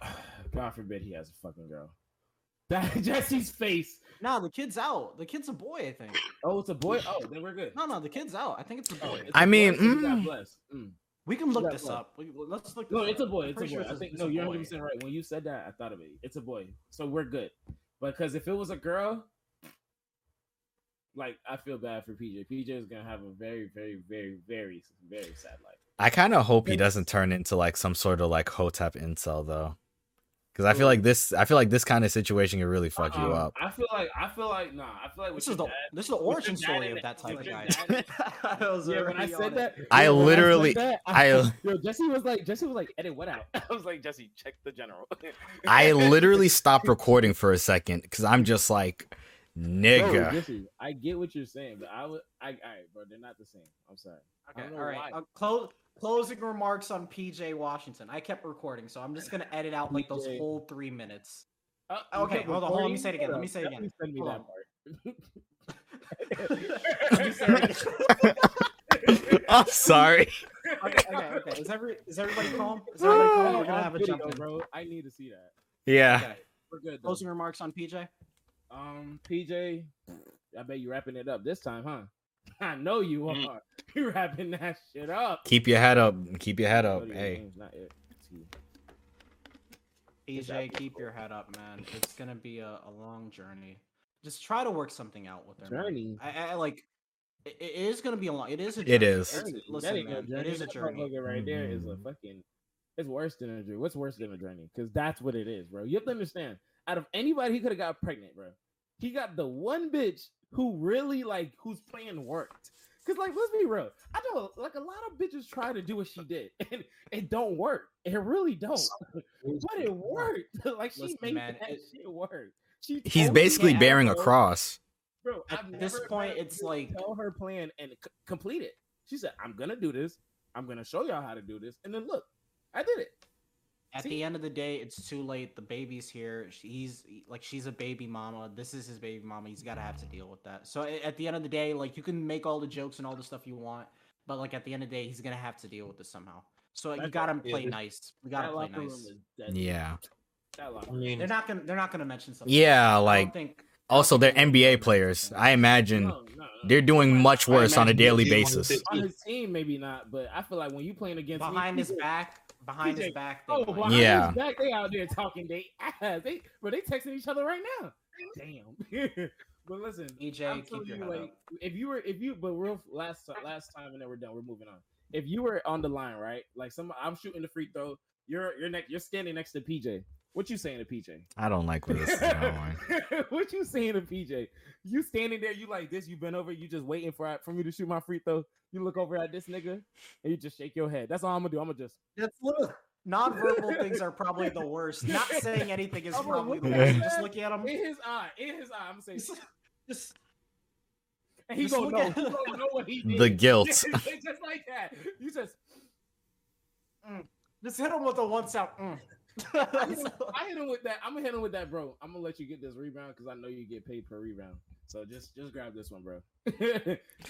God forbid he has a fucking girl. That Jesse's face. No, the kid's out. The kid's a boy, I think. Oh, it's a boy. Oh, then we're good. No, no, the kid's out. I think it's a Oh, boy. it's I a mean, so you got mm. blessed. Mm. we can look got this blood. up. We, let's look. No, this it's a boy. It's a boy. sure I think no, you're boy. 100 percent right. When you said that, I thought of it. It's a boy, so we're good. Because if it was a girl, like I feel bad for PJ. PJ is gonna have a very, very, very, very, very sad life. I kind of hope he doesn't turn into like some sort of like hotep incel though, because I feel like this. I feel like this kind of situation can really fuck you Uh-uh. up. I feel like I feel like nah. I feel like This is the dad, this is the origin story of that type of guy. I was yeah, when I said that, I yeah, literally- said that, I- yo Jesse was like Jesse was like edit what out. I was like Jesse check the general. I literally stopped recording for a second because I'm just like, Bro, nigga. Jesse, I get what you're saying, but I would I all right, bro. They're not the same. I'm sorry. Okay, all right. why. Uh, close closing remarks on PJ Washington. I kept recording, so I'm just gonna edit out like those whole three minutes. Uh, okay, kept hold on, hold on, let me say it again, let me say it again. Send me that part. Let me say it again. I'm sorry. okay, okay, okay. Is every is everybody calm? Is everybody calm? We're gonna have a video, jump in. bro. I need to see that. Yeah. Okay. We're good. Though. Closing remarks on PJ. Um, PJ, I bet you wrapping it up this time, huh? I know you Mhm. are. You're wrapping that shit up. Keep your head up. Keep your head up. to your Hey. games, not it. he? EJ, keep your head up, man. It's gonna be a, a long journey. Just try to work something out with her. Journey. I, I like. It, it is gonna be a long. It is a. It journey. is. It's- Journey. listen, that ain't no man, journey. it is a That journey. motherfucker right there is a fucking. It's worse than a journey. What's worse than a journey? Because that's what it is, bro. You have to understand. Out of anybody, he could have got pregnant, bro. He got the one bitch who really like whose plan worked. Cause like, let's be real. I know like a lot of bitches try to do what she did, and it don't work. It really don't. but it worked. like she Listen, made man, that it- shit work. She He's basically bearing a cross. Bro, At I've this point, it's like- tell her plan and c- complete it. She said, "I'm gonna do this. I'm gonna show y'all how to do this." And then look, I did it. At See? the end of the day, it's too late. The baby's here. He's like, she's a baby mama. This is his baby mama. He's got to have to deal with that. So at the end of the day, like, you can make all the jokes and all the stuff you want, but like at the end of the day, he's gonna have to deal with this somehow. So you gotta right. Yeah, play nice. We gotta play nice. Yeah. I mean, They're not gonna. They're not gonna mention something. Yeah, I like think. also they're NBA players. I imagine No, no, no. they're doing much worse on a daily basis. on his team, maybe not, but I feel like when you playing against me, behind his back. Behind his back. They Oh, might. behind Yeah. his back, they out there talking. They ass. They, but they texting each other right now. Damn. but listen, EJ, I'm keep your you, head like, up. if you were, if you, but real last last time, and then we're done. We're moving on. If you were on the line, right? Like some, I'm shooting the free throw. You're you're next. You're standing next to PJ. What you saying to PJ? I don't like where this is going. what you saying to PJ? You standing there, you like this, you been over, you just waiting for for me to shoot my free throw. You look over at this nigga and you just shake your head. That's all I'm gonna do. I'm gonna just That's little non-verbal things are probably the worst. Not saying anything is I'm probably the worst. Just man. look at him. in his eye, in his eye. I'm gonna say, Just and he gonna know. at- He gonna know what he did. The guilt. just like that. You just Just hit him with a one sound. Mm. I hit, him, I hit him with that. I'm gonna hit him with that, bro. I'm gonna let you get this rebound because I know you get paid per rebound. So just just grab this one, bro.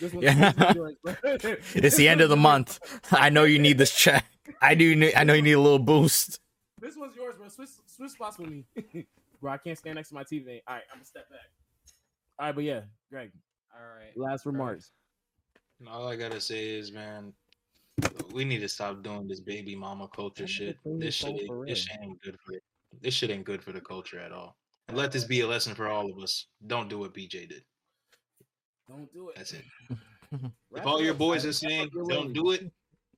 this one, Yeah. yours, bro. It's the end of the month. I know you need this check. I do. Need, I know you need a little boost. This one's yours, bro. Switch switch spots with me, bro. I can't stand next to my TV. All right, I'm gonna step back. All right, but yeah, Greg. All right. Last remarks. all I gotta say is, man, we need to stop doing this baby mama culture shit. This shit, ain't, this shit ain't good for this shit ain't good for the culture at all. And let this be a lesson for all of us. Don't do what BJ did. Don't do it. That's it. If all your boys are saying don't do it,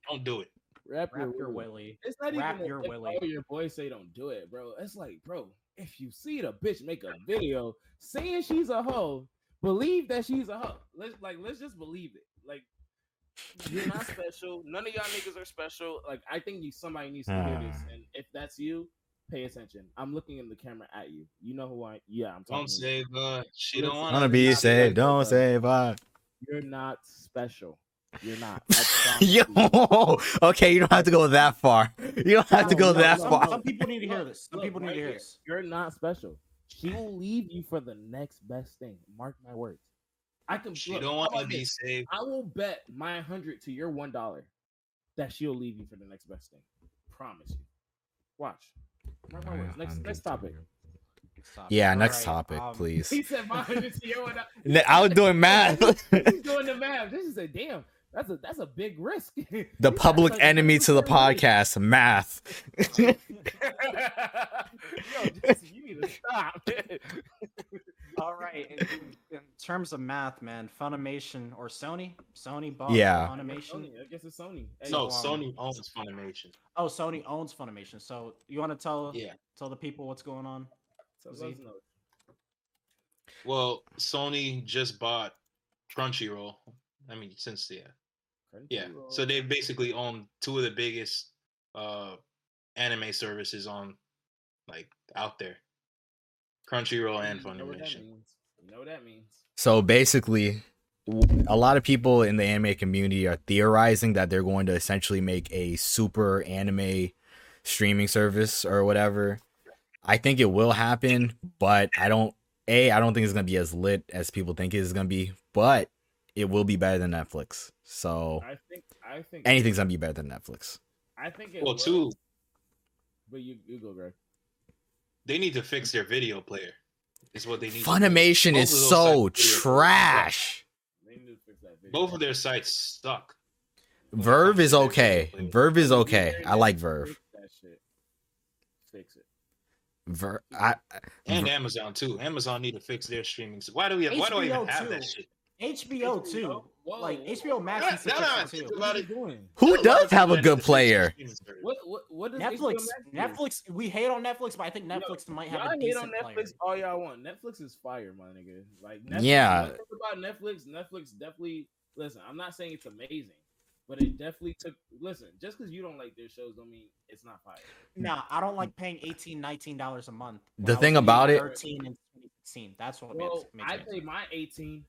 don't do it. Wrap, Wrap your willy. willy. It's not Wrap even your if willy. all your boys say don't do it, bro. It's like, bro, if you see the bitch make a video saying she's a hoe, believe that she's a hoe. Let's like let's just believe it. Like you're not special. None of y'all niggas are special. Like I think you somebody needs to hear this. Ah. And if that's you, pay attention. I'm looking in the camera at you. You know who I yeah, I'm talking. Don't to you. save her. She don't want Wanna to be saved? Don't that. save us. You're not special. You're not. I you. Yo, okay, you don't have to go that far. You don't have to go no, that no, some, far. some people need to hear this. Some Look, people need right to hear this. You're not special. She will leave you for the next best thing. Mark my words. I can. She look, don't want to be this? saved. I will bet my hundred to your one dollar that she'll leave you for the next best thing. Promise you. Watch. Mark my words. Next next topic. Stop. Yeah, All next right, topic, um, please. He said my hundred to your one. dollar. Was doing math. He's doing the math. This is a damn. That's a that's a big risk. the public enemy to the podcast, math. Yo, Jesse, you need to stop. All right. In, in terms of math, man, Funimation or Sony, Sony bought Yeah. Funimation. Sony, I guess it's Sony. Hey, No, um, Sony owns Funimation. Oh, Sony owns Funimation. So you want to tell Yeah. tell the people what's going on? so Z. let's know. Well, Sony just bought Crunchyroll. I mean, since yeah, yeah. So they basically own two of the biggest uh anime services on like out there. Crunchyroll and You know what that Funimation. You know what that means. So basically, a lot of people in the anime community are theorizing that they're going to essentially make a super anime streaming service or whatever. I think it will happen, but I don't. A, I don't think it's gonna be as lit as people think it's gonna be, but it will be better than Netflix. So I think I think anything's gonna be better than Netflix. I think it Well, will, two, But you you go, Greg. They need to fix their video player. Is what they need. Funimation is so trash. Both of their sites suck. VRV is okay. VRV is okay. I like VRV. Fix it. Ver, I, and Amazon too. Amazon need to fix their streaming. Why do we? Have, why do I even have too. that shit? HBO, HBO too. Whoa, Like whoa, HBO Max No, needs to no, fix no, too. What about are it. you doing? who There are a lot does have a good need to fix their player? What what what Netflix, HBO Max do? Netflix. We hate on Netflix, but I think Netflix might have Y'all a hate decent on Netflix player. all y'all want. Netflix is fire, my nigga. Like Netflix, Yeah. about Netflix, Netflix definitely listen, I'm not saying it's amazing, but it definitely took listen, just because you don't like their shows don't mean it's not fire. Nah, I don't like paying 18 19 dollars a month. The thing about it- 13 and 2016. That's what Well, makes, makes I me pay my 18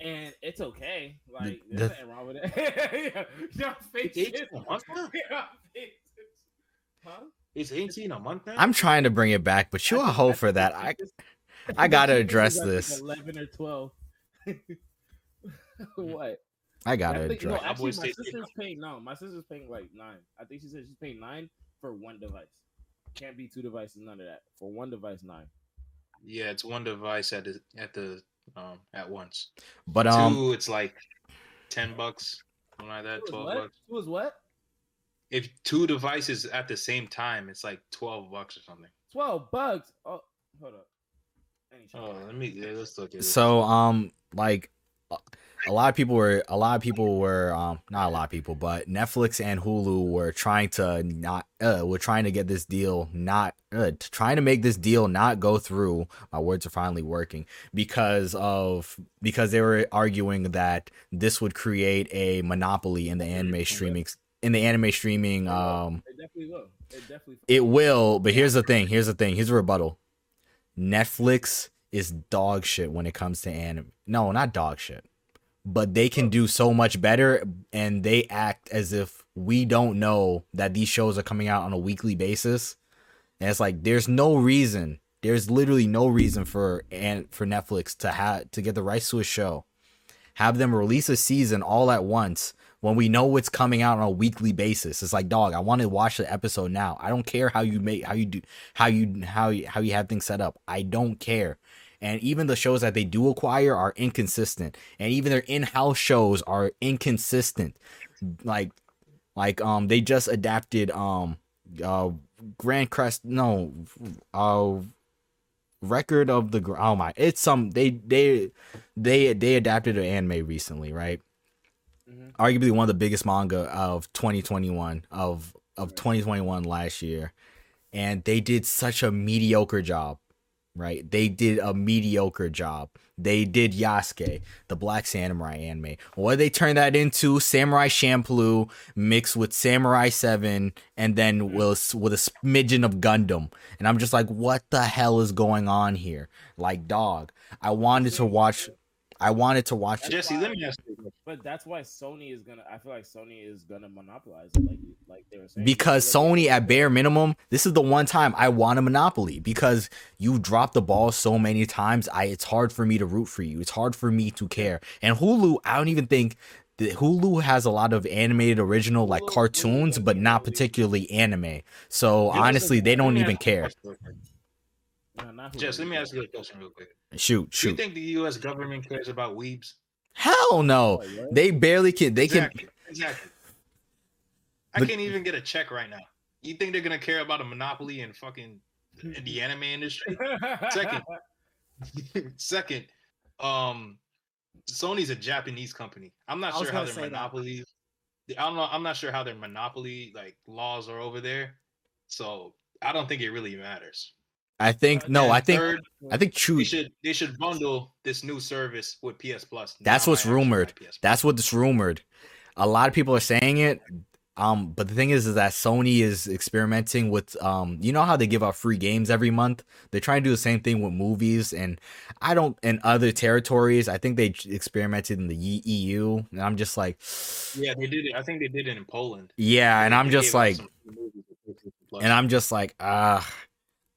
and it's okay. Like The- there's nothing wrong with it. yeah, y'all face It's shit. 18 a month now? Y'all face it. Huh? It's 18 a month now. I'm trying to bring it back, but you I a think- hoe for that. I I gotta address like this. Eleven or twelve. what? I gotta I think, no, address. My actually, my sister's paying no. My sister's paying like nine. I think she said she's paying nine for one device. Can't be two devices, none of that. For one device, nine. yeah, it's one device at the at the um at once. But um, Two, it's like 10 bucks, something like that, 12 what? bucks. Two is what? If two devices at the same time, it's like 12 bucks or something. Twelve bucks. Oh, hold up. Oh, let me yeah, let's look at it. so um, like a- lot of people were a lot of people were um not a lot of people, but Netflix and Hulu were trying to not uh were trying to get this deal not uh, trying to make this deal not go through. My words are finally working because of because they were arguing that this would create a monopoly in the anime streaming in the anime streaming um It definitely will. It definitely. It will, but here's the thing. Here's the thing. Here's a rebuttal. Netflix is dog shit when it comes to anime. No, not dog shit. But they can do so much better and they act as if we don't know that these shows are coming out on a weekly basis. And it's like there's no reason. There's literally no reason for and for Netflix to have to get the rights to a show. Have them release a season all at once when we know what's coming out on a weekly basis. It's like, dog, I want to watch the episode now. I don't care how you make how you do how you how you, how you have things set up. I don't care. And even the shows that they do acquire are inconsistent. And even their in-house shows are inconsistent. Like like um they just adapted um uh Grand Crest no uh record of the oh my it's some they they they they adapted an anime recently right Mhm. arguably one of the biggest manga of 2021 of of 2021 last year and they did such a mediocre job right they did a mediocre job they did Yasuke, the Black Samurai anime. What they turned that into Samurai Champloo mixed with Samurai 7 and then with, with a smidgen of Gundam. And I'm just like, what the hell is going on here? Like, dog, I wanted to watch. I wanted to watch. Jesse, let me ask you. But that's why Sony is gonna. I feel like Sony is gonna monopolize it, like like they were saying. because Sony at bare minimum, this is the one time I want a monopoly because you dropped the ball so many times. I it's hard for me to root for you. It's hard for me to care. And Hulu, I don't even think that Hulu has a lot of animated original like Hulu- Hulu cartoons, but doesn't particularly anime. So honestly, they don't even ask you a care. Question real quick. No, not Jess, let me ask you a question real quick. Shoot, Do you think the U.S. government cares about weebs? Hell no. Like, what? They barely can. They can. Exactly. Exactly. I But- can't even get a check right now. You think they're gonna care about a monopoly in fucking in the anime industry? Second. Second, um, Sony's a Japanese company. I'm not sure how their say that. monopoly. I don't know. I'm not sure how their monopoly like laws are over there. So I don't think it really matters. I think no. I think. third, I think true. they should they should bundle this new service with PS Plus. That's Now what's rumored. have PS Plus. That's what's rumored. A lot of people are saying it. Um, but the thing is, is that Sony is experimenting with um, you know how they give out free games every month. They're trying to do the same thing with movies, and I don't in other territories. I think they experimented in the EU, and I'm just like, Yeah, they did it. I think they did it in Poland. yeah, and I'm just like, some free movies with PlayStation Plus. and I'm just like, ah,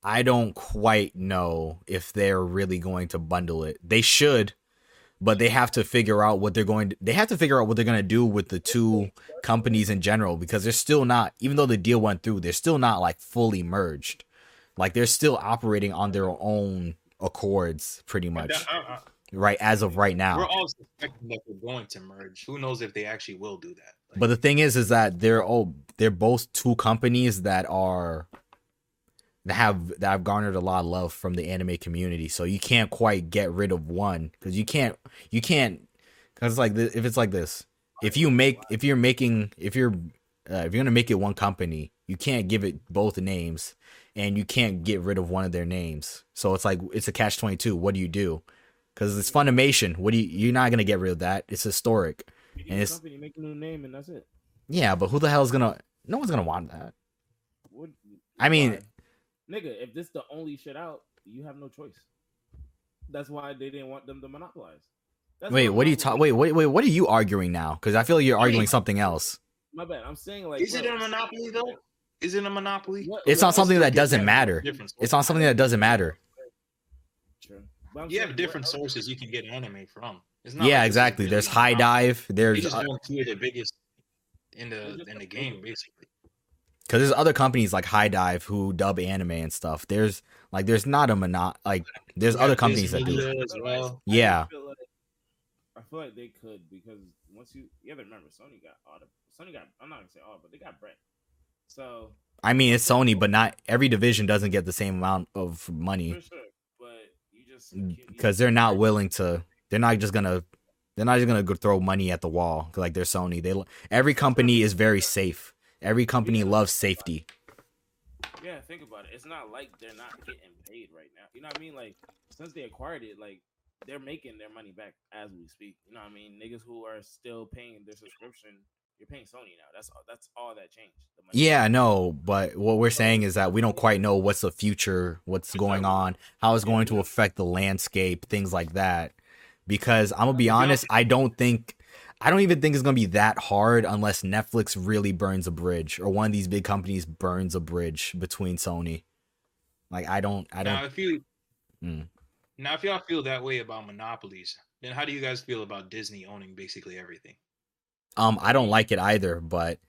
I don't quite know if they're really going to bundle it. They should, but they have to figure out what they're going to. They have to figure out what they're going to do with the two companies in general because they're still not. Even though the deal went through, they're still not like fully merged. Like they're still operating on their own accords, pretty much, I- I- right as of right now. we're all suspecting that they're going to merge. Who knows if they actually will do that? Like, But the thing is, is that they're oh, they're both two companies that are that have that have garnered a lot of love from the anime community. So you can't quite get rid of one because you can't you can't because like th- if it's like this, if you make if you're making if you're uh, if you're gonna make it one company, you can't give it both names, and you can't get rid of one of their names. So it's like it's a catch twenty two. What do you do? Because it's Funimation. What do you? You're not gonna get rid of that. It's historic. Make And it's- company, make a new name, and that's it. Yeah, but who the hell is gonna? No one's gonna want that. What, I mean-? Nigga, if this the only shit out, you have no choice. That's why they didn't want them to monopolize. That's Wait, what are you talking? Wait, wait, wait. What are you arguing now? Because I feel like you're arguing something else. My bad. I'm saying like, Is it a monopoly though? Is it a monopoly? what- It's not something that doesn't matter. It's not something that doesn't matter. True. You saying, have different else- sources you can get anime from. It's not Yeah, like exactly. There's High. Dive. There's just uh, want the biggest in the in the game, basically. Because there's other companies like HIDIVE who dub anime and stuff. There's like there's not a mono like there's You other companies that do. as well. Yeah. I feel, like, I feel like they could because once you you have to remember Sony got all the Sony got I'm not gonna say all but they got Brett. So I mean, it's Sony, but not every division doesn't get the same amount of money for sure, but you just mm, you- you- because they're not willing to. They're not just gonna. They're not just gonna go throw money at the wall like they're Sony. They every company is very safe. Every company loves safety. Yeah, think about it. It's not like they're not getting paid right now. You know what I mean? Like since they acquired it, like they're making their money back as we speak. You know what I mean? Niggas who are still paying their subscription, you're paying Sony now. That's all. That's all that changed. Yeah, no, but what we're saying is that we don't quite know what's the future, what's going on, how it's going to affect the landscape, things like that. Because I'm gonna be honest, I don't think, I don't even think it's gonna be that hard unless Netflix really burns a bridge or one of these big companies burns a bridge between Sony. Like I don't, I don't. now if you Mm. now if y'all feel that way about monopolies, then how do you guys feel about Disney owning basically everything? Um, I don't like it either. But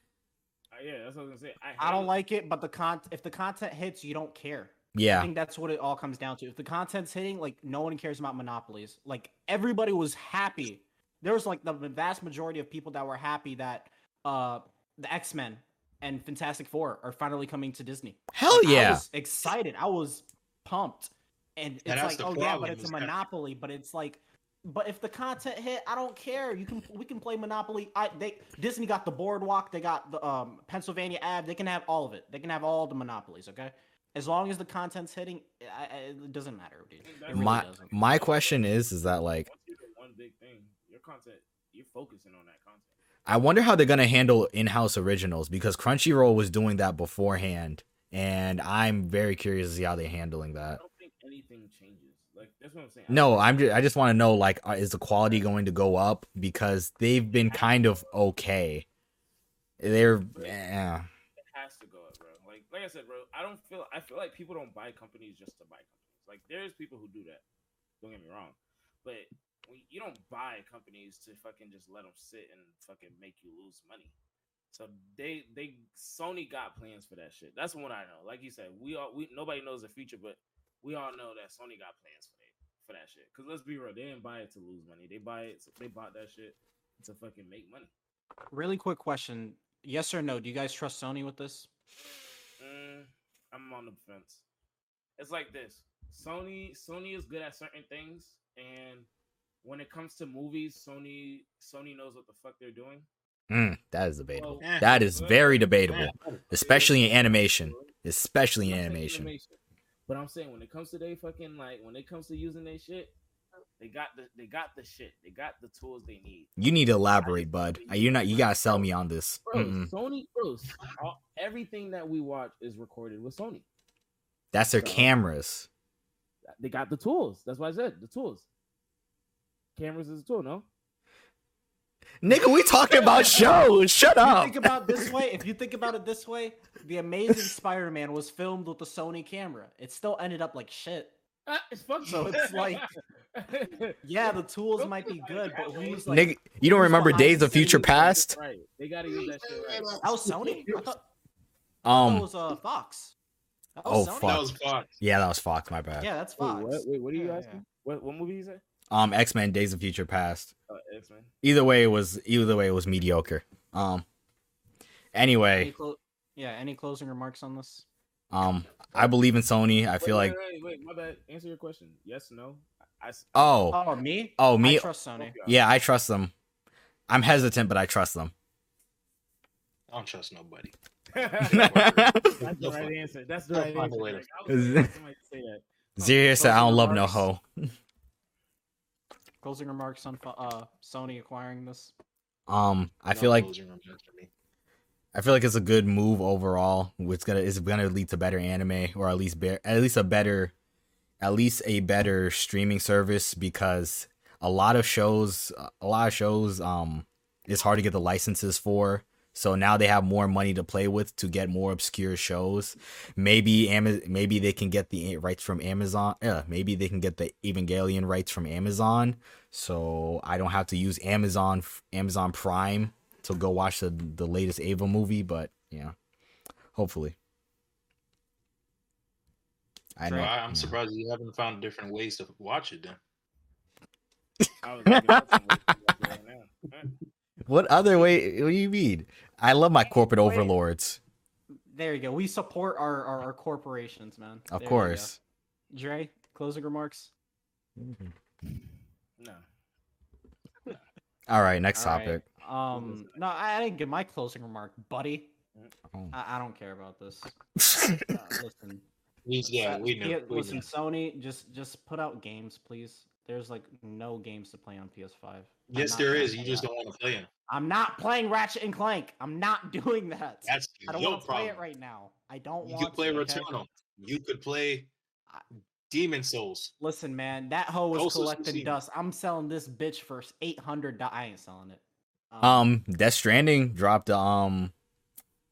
Uh, yeah, that's what I was gonna say. I, I don't it. like it, but the con if the content hits, you don't care. I think that's what it all comes down to. If the content's hitting, like no one cares about monopolies. Like everybody was happy. There was like the vast majority of people that were happy that uh the X Men and Fantastic Four are finally coming to Disney. hell Like, I yeah. was excited. I was pumped. And it's that's like, the oh yeah, but it's a monopoly. But it's like, but if the content hit, I don't care. You can we can play Monopoly. I they Disney got the boardwalk. They got the um Pennsylvania Ave. They can have all of it. They can have all the monopolies. Okay, as long as the content's hitting, I, I, it doesn't matter, dude. Really My doesn't. my question is, is that like Once you get one big thing, your content, you're focusing on that content. I wonder how they're gonna handle in-house originals because Crunchyroll was doing that beforehand, and I'm very curious to see how they're handling I that. don't think anything changes. Like that's what I'm saying. No, I'm just, I just want to know like, uh, is the quality going to go up because they've been kind of okay. They're yeah. it has to go up, bro. Like I said, bro, I don't feel I feel like people don't buy companies just to buy companies. Like there's people who do that. Don't get me wrong, but you don't buy companies to fucking just let them sit and fucking make you lose money. So they they Sony got plans for that shit. That's what I know. Like you said, we all we nobody knows the future, but we all know that Sony got plans for that for that shit. Cause let's be real, they didn't buy it to lose money. They buy it. They bought that shit to fucking make money. Really quick question: Yes or no? Do you guys trust Sony with this? Mm, I'm on the fence. It's like this: Sony, Sony is good at certain things, and when it comes to movies, Sony, Sony knows what the fuck they're doing. Mm, that is debatable. Well, That is very debatable, especially in animation. Especially in animation. But I'm saying when it comes to they fucking like when it comes to using their shit, they got the they got the shit. They got the tools they need. You need to elaborate, bud. Uh, You're not. You gotta sell me on this. Bro, Mm-mm. Sony, bro, all, everything that we watch is recorded with Sony. That's their So- cameras. They got the tools. That's why I said the tools. Cameras is a tool, no? Nigga, we talking about shows. Shut If you up. think about this way, if you think about it this way, the Amazing Spider-Man was filmed with the Sony camera. It still ended up like shit. Ah, it's fuck So it's like- Yeah, the tools might be think about it good, but that way. who's like Nigga, you don't who's remember Days of Future? Past? right. They gotta use that shit right. that was Sony? I thought, I thought it Um. was uh, Fox. That Oh, Sony? fuck. That was Fox. Yeah, that was Fox. My bad. Yeah, that's Wait, Fox. what? Wait, what are you Yeah, yeah. asking? What what movie is say? Um, X Men: Days of Future Past. Uh, X Men. Either way, it was either way it was mediocre. Um. Any Anyway, clo- yeah, any closing remarks on this? Um, I believe in Sony. I feel Wait, like wait, wait, wait, my bad. Answer your question. Yes, no. I, s- oh Oh, me? oh I me trust Sony. yeah I trust them. I'm hesitant, but I trust them. I don't trust nobody. That's the right answer. That's the right answer. way Like, I was waiting somebody say that. Zero said I don't love no hoe. Closing remarks on uh, Sony acquiring this. Um, I No feel like closing remarks for me. I feel like it's a good move overall. It's gonna it's gonna lead to better anime or at least be, at least a better at least a better streaming service because a lot of shows a lot of shows um it's hard to get the licenses for. So now they have more money to play with to get more obscure shows. Maybe Ama- maybe they can get the rights from Amazon. Yeah, maybe they can get the Evangelion rights from Amazon. So I don't have to use Amazon Amazon Prime to go watch the the latest Ava movie, but yeah, hopefully. I know. Well, I- yeah. I'm surprised you haven't found different ways to watch it then. I was looking up some ways to watch it right now. Huh? What other way? What do you mean? I love my corporate Wait. overlords, There you go. We support our, our, our corporations, man. of There course. Dre, closing remarks. No. All right, next All right. topic. Um, no, I, I didn't give my closing remark, buddy. Oh. I, I don't care about this. Uh, listen, We, yeah, uh, we P- knew. We listen, knew. Sony, just just put out games, please. There's like no games to play on PS5. Yes, not there gonna is. play You just that. don't want to play them. I'm not playing Ratchet and Clank. I'm not doing that. That's I don't your want to play it right now. I don't You want could play to, okay? Returnal. You could play Demon Souls. Listen, man, that hoe was Ghost collecting dust. I'm selling this bitch for eight hundred. I ain't selling it. Um, Death Stranding dropped um,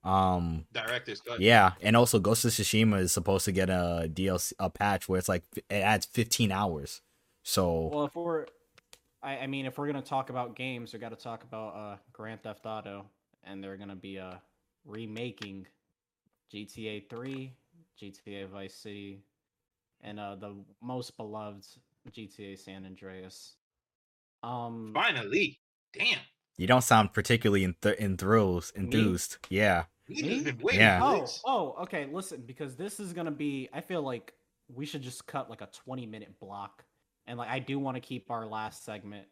um, Director's cut. yeah, and also Ghost of Tsushima is supposed to get a DLC a patch where it's like it adds 15 hours. So Well, if we're, I, I mean, if we're gonna talk about games, we got to talk about uh Grand Theft Auto, and they're gonna be uh remaking GTA 3, GTA Vice City, and uh the most beloved GTA San Andreas. Um, Finally. Damn. you don't sound particularly enth- enthused. Enthused, yeah. Me? just been waiting Yeah. for Oh, this. oh, okay. Listen, because this is gonna be. I feel like we should just cut like a twenty-minute block, and like I do want to keep our last segment,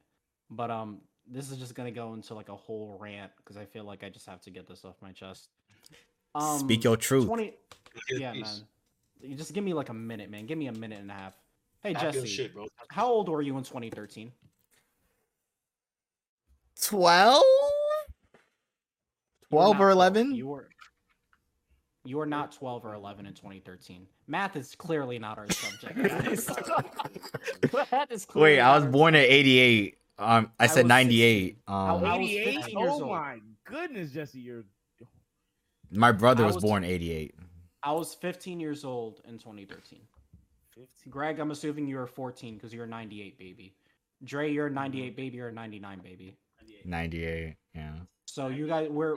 but um, this is just gonna go into like a whole rant because I feel like I just have to get this off my chest. Um, Speak your truth. Twenty. Yeah, piece. man. You just give me like a minute, man. Give me a minute and a half. Hey, Talk Jesse, shit, bro. how old were you in 2013? 12? You were 12 or 11? You were. You were not 12 or 11 in 2013. Math is clearly not our subject. Math is clearly Wait, I was born at 88. Um, I I said was 98. I Um, was 88? 15 years Oh my goodness, Jesse, you're my brother was was- born 88. I was 15 years old in 2013. 15. Greg, I'm assuming you were 14 because you're a 98 baby. Dre, you're a 98 baby or a 99 baby. 98. Yeah. So you guys we're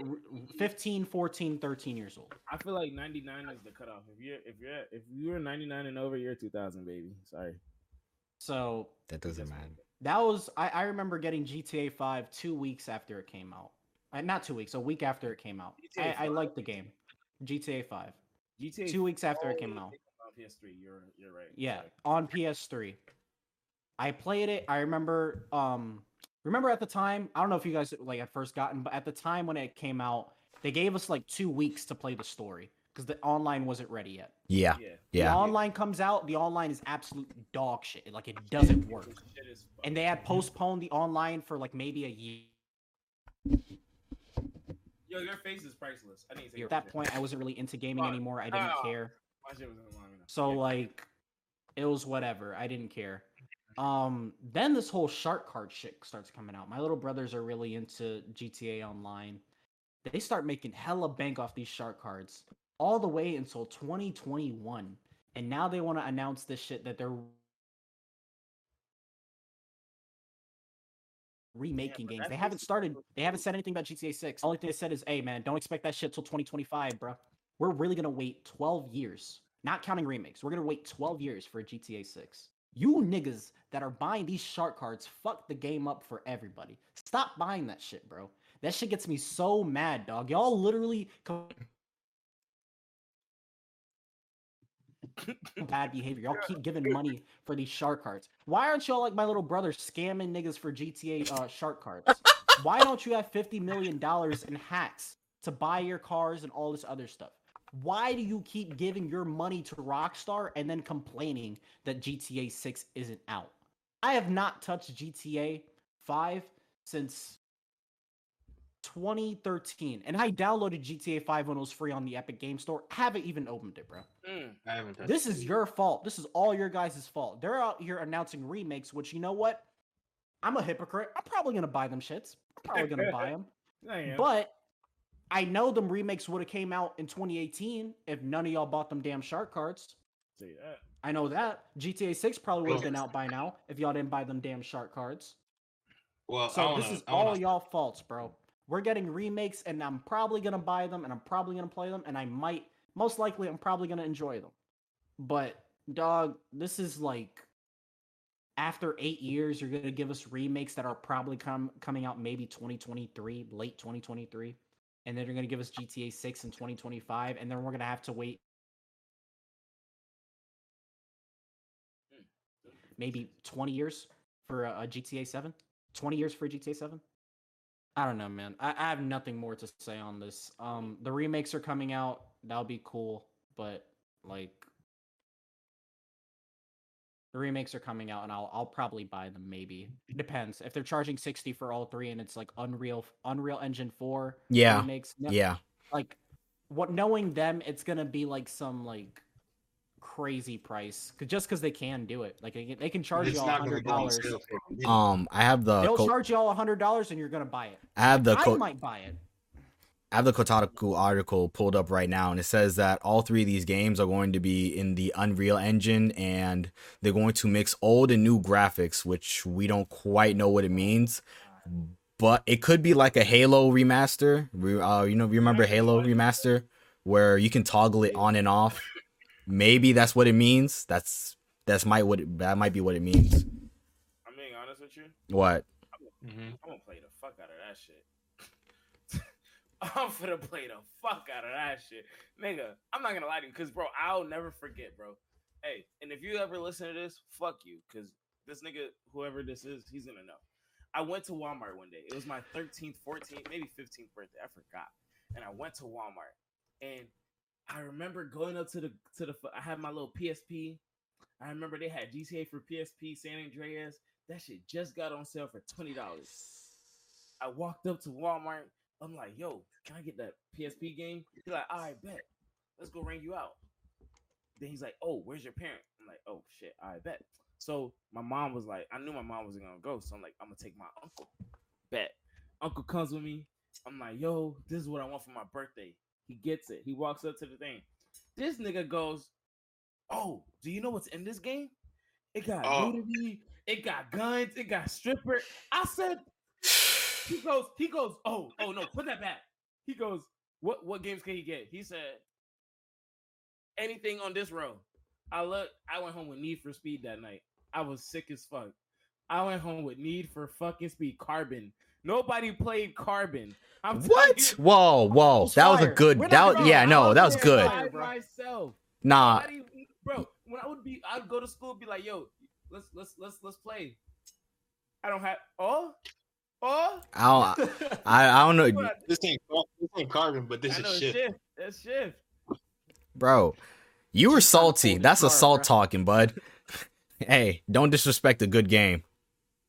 15, 14, 13 years old. I feel like 99 is the cutoff. If you're if you're if you're 99 and over, you're 2000 baby. Sorry. So That doesn't matter. that was I, I remember getting GTA 5 two weeks after it came out. Uh, not two weeks, a week after it came out. I, I liked the game. GTA 5. GTA Two weeks after it came out. On PS3, you're you're right. Yeah, Sorry. on PS3. I played it. I remember um remember at the time, I don't know if you guys like had first gotten, but at the time when it came out, they gave us like 2 weeks to play the story because the online wasn't ready yet. Yeah. Yeah. The Yeah. online comes out, the online is absolute dog shit. Like it doesn't work. This And they had postponed the online for like maybe a year. Yo, your face is priceless. I need to take At that picture. point, I wasn't really into gaming Fuck. anymore. I didn't Oh. care. My shit wasn't long enough. So Yeah. like it was whatever. I didn't care. Um then this whole shark card shit starts coming out. My little brothers are really into GTA online. They start making hella bank off these shark cards all the way until 2021. And now they want to announce this shit that they're remaking but games. They haven't started they haven't said anything about GTA 6. Only thing they said is, "Hey man, don't expect that shit till 2025, bro. We're really going to wait 12 years, not counting remakes. We're going to wait 12 years for GTA 6. You niggas that are buying these shark cards fuck the game up for everybody. Stop buying that shit, bro. That shit gets me so mad, dog. Y'all literally bad behavior. Y'all keep giving money for these shark cards. Why aren't y'all like my little brother scamming niggas for GTA uh, shark cards? Why don't you have fifty million dollars in hacks to buy your cars and all this other stuff? Why do you keep giving your money to Rockstar and then complaining that GTA 6 isn't out? I have not touched GTA 5 since 2013, and I downloaded GTA 5 when it was free on the Epic Game Store. Haven't even opened it, bro. Mm. I haven't touched This it. is your fault. This is all your guys' fault. They're out here announcing remakes, which you know what? I'm a hypocrite. I'm probably gonna buy them shits. I'm probably gonna buy them. I am. But I know them remakes would have came out in 2018 if none of y'all bought them damn shark cards. Say that. I know that GTA 6 probably would have been out by now if y'all didn't buy them damn shark cards. Well, So wanna, this is all y'all faults, bro. We're getting remakes, and I'm probably gonna buy them, and I'm probably gonna play them, and I might, most likely, I'm probably gonna enjoy them. But dog, this is like after eight years, you're gonna give us remakes that are probably come coming out maybe 2023, late 2023, and then you're gonna give us GTA 6 in 2025, and then we're gonna have to wait maybe 20 years for a, a GTA 7. 20 years for a GTA 7. I don't know, man. I, I have nothing more to say on this. Um, the remakes are coming out. That'll be cool, but like, the remakes are coming out, and I'll I'll probably buy them. Maybe it depends if they're charging 60 for all three, and it's like Unreal Unreal Engine 4 Yeah. remakes. no- Yeah. like what knowing them it's gonna be like some like crazy price 'Cause- just because they can do it like they can, they can charge it's you all hundred go on dollars sale for a minute. Um, I have the they'll co- charge you all a hundred dollars and you're gonna buy it I have the i co- might buy it I have the Kotaku article pulled up right now, and it says that all three of these games are going to be in the Unreal Engine, and they're going to mix old and new graphics, which we don't quite know what it means. But it could be like a Halo remaster. Uh, you know, remember Halo remaster, where you can toggle it on and off. Maybe that's what it means. That's that's might what it, that might be what it means. I'm being honest with you. What? Mhm. I'm gonna play the fuck out of that shit. I'm gonna play the fuck out of that shit, nigga. I'm not gonna lie to you, cause bro, I'll never forget, bro. Hey, and if you ever listen to this, fuck you, cause this nigga, whoever this is, he's gonna know. I went to Walmart one day. It was my 13th, 14th, maybe 15th birthday. I forgot. And I went to Walmart, and I remember going up to the to the. I had my little PSP. I remember they had GTA for PSP, San Andreas. That shit just got on sale for twenty dollars. I walked up to Walmart. I'm like, yo, can I get that PSP game? He's like, all right, bet. Let's go ring you out. Then he's like, oh, where's your parent? I'm like, oh shit, I bet. So my mom was like, I knew my mom wasn't gonna go, so I'm like, I'm gonna take my uncle. Bet. Uncle comes with me. I'm like, yo, this is what I want for my birthday. He gets it. He walks up to the thing. This nigga goes, oh, do you know what's in this game? It got Oh. nudity. It got guns. It got stripper. I said, he goes, he goes, oh, oh no, put that back. He goes, what what games can he get? He said, anything on this row. I look, I went home with Need for Speed that night. I was sick as fuck. I went home with Need for fucking Speed Carbon. Nobody played Carbon. I'm What? you, Whoa, whoa, was that was a good. We're That was, yeah, no, that was good. by myself. Nah, Nobody- bro. When I would be, I'd go to school, be like, "Yo, let's let's let's let's play." I don't have oh oh. I don't, I, I don't know, This ain't this ain't carbon, but this I is it's shit. shift. That's shift. bro. You were Just trying to salty. That's this car, assault talking, bud. hey, don't disrespect a good game.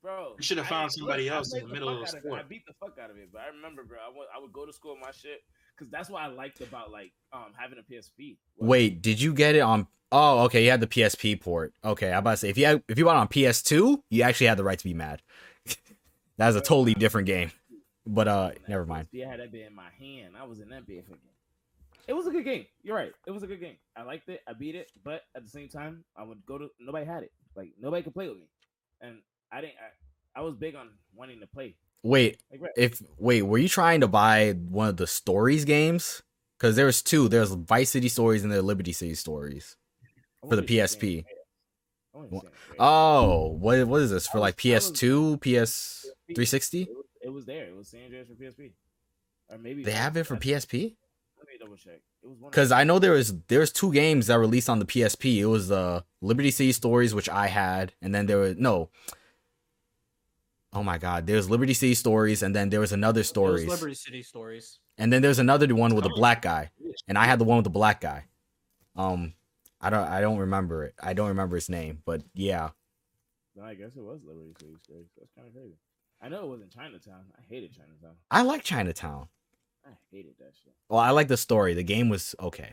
Bro, You should have found somebody I else in played the middle of fuck the out it. I beat the fuck out of it, but I remember, bro. I would, I would go to school with my shit because that's what I liked about like um having a PSP. was- Wait, did you get it on? Oh, okay. You had the PSP port. Okay, I'm about to say if you had, if you bought it on PS2, you actually had the right to be mad. That's a totally different game. But uh, never mind. PSP, I had that bit in my hand. I was in that bit game. It was a good game. You're right. It was a good game. I liked it. I beat it, but at the same time, I would go to nobody had it. Like nobody could play with me, and I didn't. I, I was big on wanting to play. Wait, Like, right. if wait, were you trying to buy one of the stories games? Because there's two. There's Vice City stories and the Liberty City stories. For the wanted to see PSP. San Andreas. I wanted to see San Andreas. Oh, what what is this for? Like PS2, PS. 360? It was, it was there. It was San Andreas for PSP, or maybe They have it for PS. PSP. Let me double check. It was one. Because. I know there was there was two games that released on the PSP. It was the Liberty City Stories, which I had, and then there was no. Oh my God! There's Liberty City Stories, and then there was another It was stories, Liberty City stories. and then there's another one with a black guy, and I had the one with the black guy. Um, I don't I don't remember it. I don't remember his name, but yeah. No, I guess it was Liberty City Stories. That's kind of crazy. I know it wasn't Chinatown. I hated Chinatown. I like Chinatown. I hated that shit. Well, I like the story. The game was okay.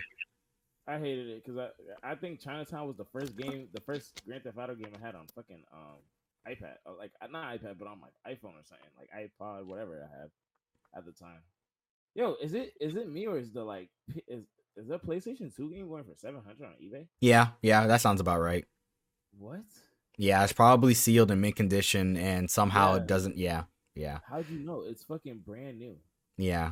I hated it because I I think Chinatown was the first game, the first Grand Theft Auto game I had on fucking um iPad, like uh, not iPad, but on my iPhone or something, like iPod, whatever I had at the time. Yo, is it is it me or is the like is is the PlayStation Two game going for seven hundred on eBay? Yeah, yeah, that sounds about right. What? Yeah, it's probably sealed in mint condition, and somehow Yeah. it doesn't. Yeah, yeah, How'd you know? It's fucking brand new. yeah.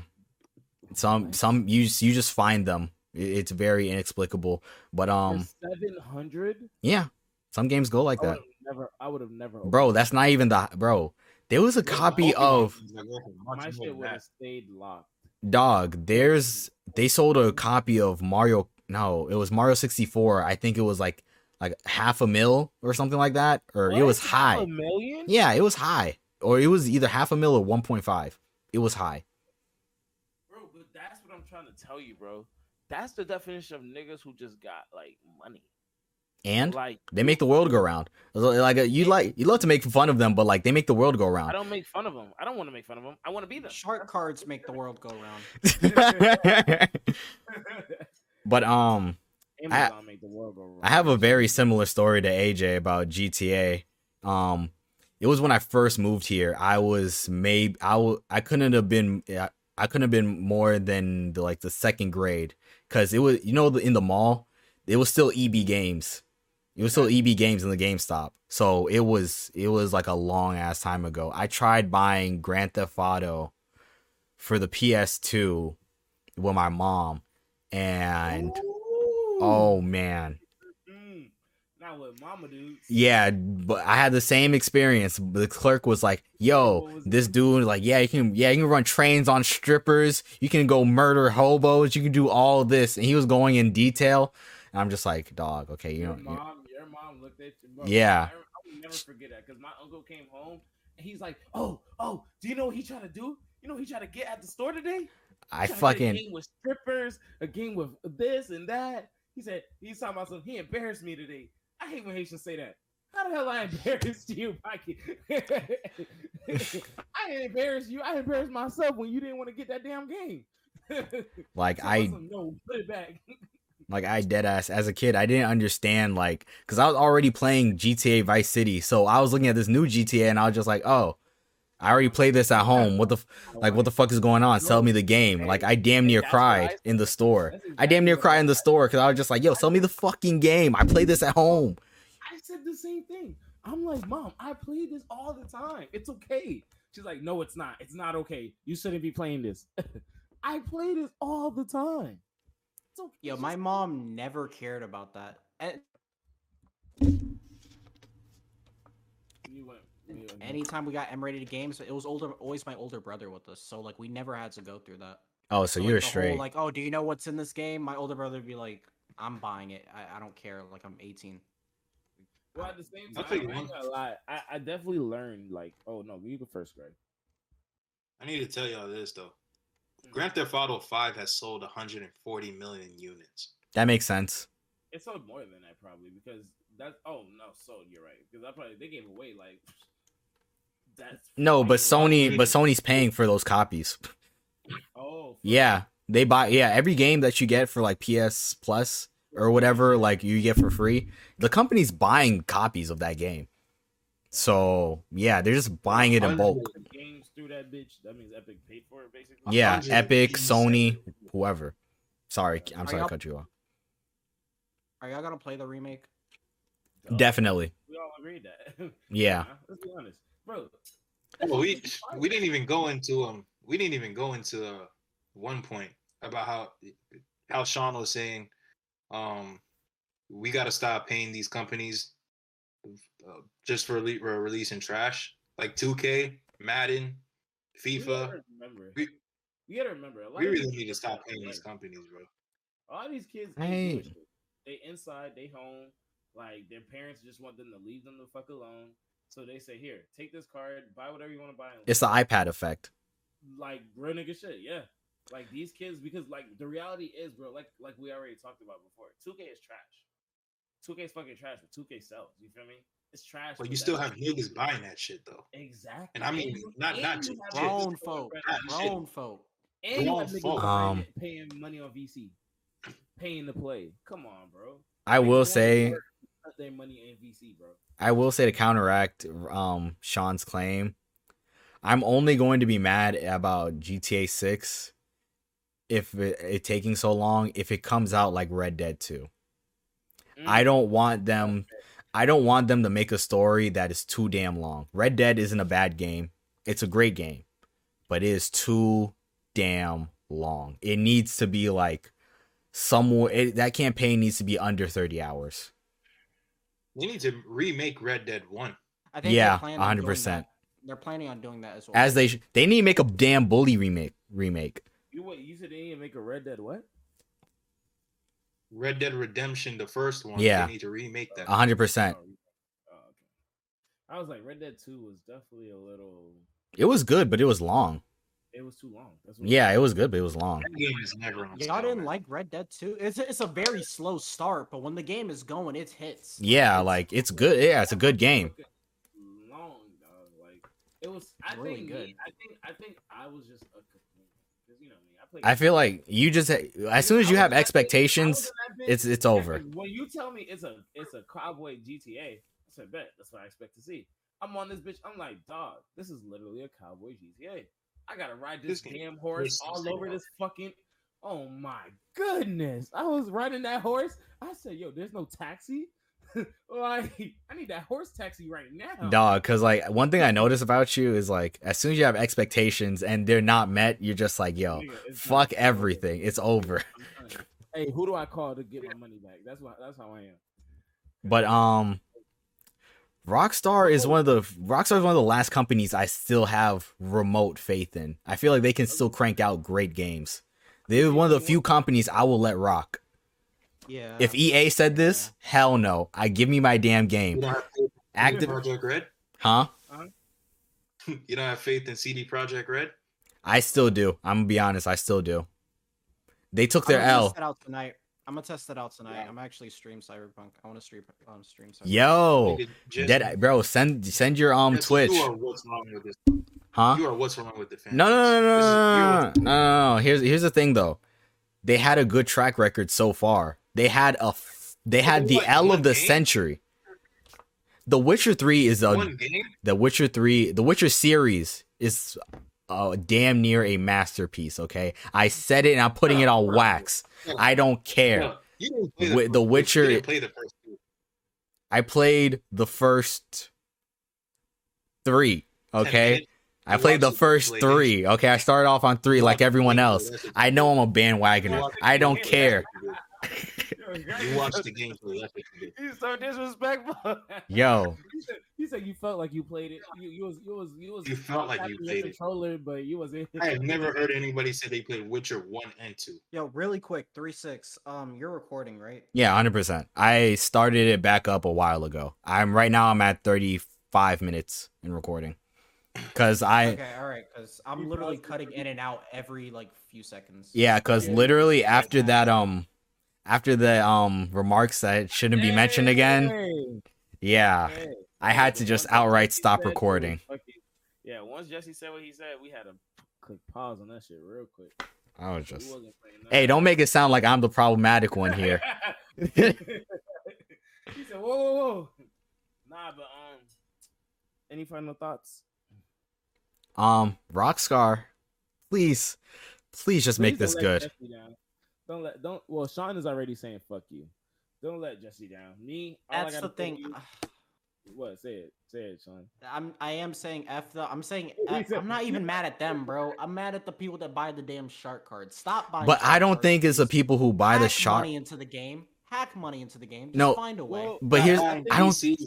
Some some you just- you just find them. It's very inexplicable, but um, seven hundred. yeah, some games go like I that, never. I would have never. bro. That's not even the bro. There was a copy of games that go for it. much my shit would have stayed locked. dog. There's they sold a copy of Mario. No, it was Mario 64. I think it was like like half a mil or something like that, or it What? was Half high. A million? Yeah, it was high, or it was either half a mil or 1.5. It was high. Bro, but that's what I'm trying to tell you, bro. That's the definition of niggas who just got like money. And Like they make the world go round. Like uh, you like you love to make fun of them, but like they make the world go around. I don't make fun of them. I don't want to make fun of them. I want to be them. Shark cards make the world go round. but um, Amazon make the world go. I have a very similar story to AJ about GTA. Um, it was when I first moved here. I was maybe I w- I couldn't have been I- I couldn't have been more than the, like the second grade because it was you know the, in the mall it was still EB Games. It was still EB Games in the GameStop. So it was it was like a long ass time ago. I tried buying Grand Theft Auto for the PS2 with my mom, and Ooh. Oh man. Not what mama do. Yeah, but I had the same experience. The clerk was like, "Yo, was this it? dude, like, yeah, you can, yeah, you can run trains on strippers. You can go murder hobos. You can do all this." And he was going in detail. And I'm just like, "Dog, okay, you Your know, mom, your mom looked at you. Bro, Yeah. I, I will never forget that because my uncle came home and he's like, "Oh, oh, do you know what he trying to do? You know what he tried to get at the store today? I Trying get a fucking, game with strippers, a game with this and that." He said he's talking about something. He embarrassed me today. I hate when Haitians say that. How the hell I embarrassed you, Mikey? I didn't embarrass you. I embarrassed myself when you didn't want to get that damn game. like, So I, some, no, put it back. like, I dead ass as a kid, I didn't understand, like, because I was already playing GTA Vice City, so I was looking at this new GTA, and I was just like, oh. I already played this at home. What the like? What the fuck is going on? Sell me the game. Like I damn near That's what I cried in the store. I damn near exactly cried in the store because I was just like, "Yo, sell me the fucking game. I play this at home." I said the same thing. I'm like, Mom, I play this all the time. It's okay. She's like, No, it's not. It's not okay. You shouldn't be playing this. I play this all the time. It's okay. Yo, my mom never cared about that. And you went- anytime we got M-rated games, it was older, always my older brother with us. So like, we never had to go through that. Oh, so like, you're the whole, straight. like, oh, do you know what's in this game? My older brother would be like, I'm buying it. I, I don't care. Like, I'm 18. Well, at the same I'll time, tell you I ain't one- gonna lie. I, I definitely learned like, oh no, you go first, Greg. I need to tell y'all this though. Mm. Grand Theft Auto 5 has sold 140 million units. that makes sense. It sold more than that probably because that's oh no, sold. You're right because I probably they gave away like that's No, but fucking- Sony, but Sony's paying for those copies. Oh Yeah, they buy. Yeah, every game that you get for like PS Plus or whatever, like you get for free, the company's buying copies of that game. So yeah, they're just buying it in bulk. Games through that bitch. That means Epic paid for it basically. Yeah, Epic. Sony, whoever. Sorry, I'm sorry to cut you off. Are y'all gonna play the remake? Definitely. We all agreed that. Yeah. Nah, Let's be honest, bro. Well, we we didn't even go into um we didn't even go into uh, one point about how how Sean was saying um we got to stop paying these companies uh, just for rele- for releasing trash like 2K, Madden, FIFA. remember. We, You gotta remember, a lot We of really need to stop are paying these companies, bro. A lot of these kids, I ain't doing ain't- shit. they inside, they home. Like their parents just want them to leave them the fuck alone. So they say, "Here, take this card, buy whatever you want to buy." It's the iPad effect. like real nigga shit, yeah. Like these kids, because like the reality is, bro, like like we already talked about before, 2K is trash. 2K is fucking trash, but 2K sells. You feel me? It's trash. But but you still have niggas buying that shit though. exactly. And I mean, you- not- and not just have Grown folk. crazy. Grown folk. And Grown folk. Um, paying money on VC, paying to play. Come on, bro. I Like, will say, one put their money in VC, bro. I will say to counteract um Sean's claim, I'm only going to be mad about GTA 6 if it, it taking so long if it comes out like Red Dead 2. I Mm. don't want them I don't want them to make a story that is too damn long. Red Dead isn't a bad game. It's a great game, but it is too damn long. It needs to be like somewhere it, that campaign needs to be under 30 hours. They need to remake Red Dead One. I think Yeah, they're planning on doing 100%. They're planning on doing that as well. As they sh- they need to make a damn bully remake remake. You what? You said they didn't make a Red Dead what? Red Dead Redemption, the first one. Yeah. They need to remake that. A hundred percent. Oh, oh, okay. I was like, Red Dead Two was definitely a little. It was good, but it was long. It was too long. That's what Yeah, it was good, but it was long. That game is never on Y'all sale, didn't like Red Dead 2? It's a, it's a very slow start, but when the game is going, it hits. Yeah, like it's good. Yeah, it's a good game. Long dog. Like it was. I Really think. good. Me, I think. I think I was just a because you know me. I play. I feel like you just as soon as you have expectations, it's it's over. When you tell me it's a it's a cowboy GTA, I said bet that's what I expect to see. I'm on this bitch. I'm like, dog, this is literally a cowboy GTA. I gotta ride this, This damn horse all over this fucking. Oh my goodness! I was riding that horse. I said, yo, there's no taxi. like, I need that horse taxi right now. Dog, because like one thing I notice about you is like as soon as you have expectations and they're not met, you're just like, yo, Nigga, it's fuck not- everything. It's over. I'm telling you. Hey, who do I call to get my money back? That's what. That's how I am. But um Rockstar is one of the Rockstar is one of the last companies I still have remote faith in. I feel like they can still crank out great games. They're one of the few companies I will let rock. Yeah. If EA said this, hell no. I give me my damn game. don't have faith in Active, Project Red. huh? You don't have faith in CD Projekt Red. I still do. I'm gonna be honest. I still do. They took I'm their L. Test out tonight. I'm gonna test it out tonight. Yeah. I'm actually stream Cyberpunk. I want to stream on stream. Cyberpunk. Yo, Nigga, dead bro. Send send your um Jesse, Twitch, You are what's wrong with this. huh? You are what's wrong with the fans. No, no, no, no, This no, no, no, no, no. Here's here's the thing though. They had a good track record so far. They had a f- they had the What, L of the game? century. The Witcher Three is a One game. the Witcher 3, the Witcher series is uh, damn near a masterpiece, okay? I said it and I'm putting it on wax. I don't care. No, you didn't play Wi- the, The Witcher- play the first two. I played the first 3, okay? I played the first 3, okay? I started off on 3 like everyone else. I know. I'm a bandwagoner. I don't care. You watched the gameplay. That's what you did. He's so disrespectful. Yo, He said, he said you felt like you played it. You, you was you was you was You felt like you tapping your played it. controller, but you was in. I have never heard anybody say they played Witcher one and two. Yo, really quick, three six. Um, you're recording, right? yeah, 100%. I started it back up a while ago. I'm right now I'm at 35 minutes in recording. Cuz I Okay, all right, because I'm literally cutting in and out every like few seconds. Yeah, because literally after that, um, after the um remarks that shouldn't be mentioned again, yeah. I had to just outright stop said, it was recording. Yeah, once Jesse said what he said, we had to click pause on that shit real quick. I was just, hey, don't make it sound like I'm the problematic one here. he said, "Whoa, whoa, whoa!" Nah, but um, any final thoughts? Um, Rockstar, please, please just make Please don't this good. Jesse down. Don't let don't. Well, Sean is already saying "fuck you." Don't let Jesse down. Me, all I that's the thing. you- what? Say it. Say it, Sean. I'm I am saying f the. I'm saying He F, said- I'm not even mad at them, bro. I'm mad at the people that buy the damn shark cards. Stop buying. But I don't cards, think it's the people who buy the shark money into the game. Hack money into the game. Just No. find a way. Well, But here's, I I don't, see.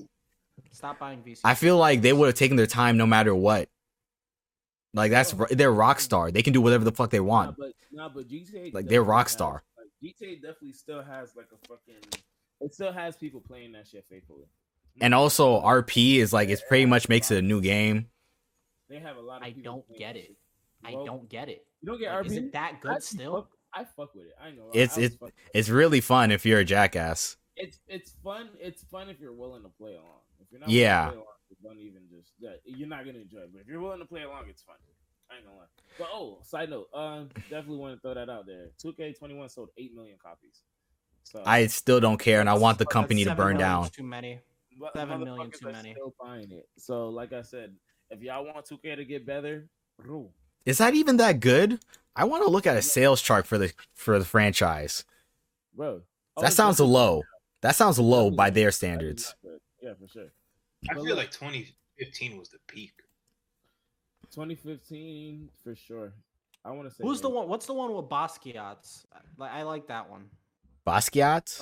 Stop buying VC. I feel like they would have taken their time no matter what. Like that's they're Rockstar. They can do whatever the fuck they Nah, want. but nah, but GTA Like, they're definitely Rockstar. has- Like, GTA definitely still has like a fucking. It still has people playing that shit faithfully. And also RP is like it's pretty much makes it a new game. They have a lot of. I don't get it. I Well, don't get it. You don't get Like, RP. is it that I good still? Fuck, I fuck with it. I ain't gonna. It's- I was it- It's really fun if you're a jackass. it's it's fun. It's fun if you're willing to play along. If you're not Yeah. willing to play along, it's don't even just that you're not gonna enjoy it. But if you're willing to play along, it's fun. I ain't gonna lie. But oh, side note, um, definitely want to throw that out there. 2K21 sold eight million copies. So I still don't care, and I want the company to burn down. Too many. seven million too many. Still buying it. So like I said, if y'all want 2K to get better, rule. Is that even that good? I want to look at a sales chart for the for the franchise. bro. Oh, That sounds low. That sounds low by their standards. Yeah, for sure. I But feel look- like 2015 was the peak. 2015 for sure. I want to say Who's the one? What's the one with Basquiat's? Like I like that one. Basquiat?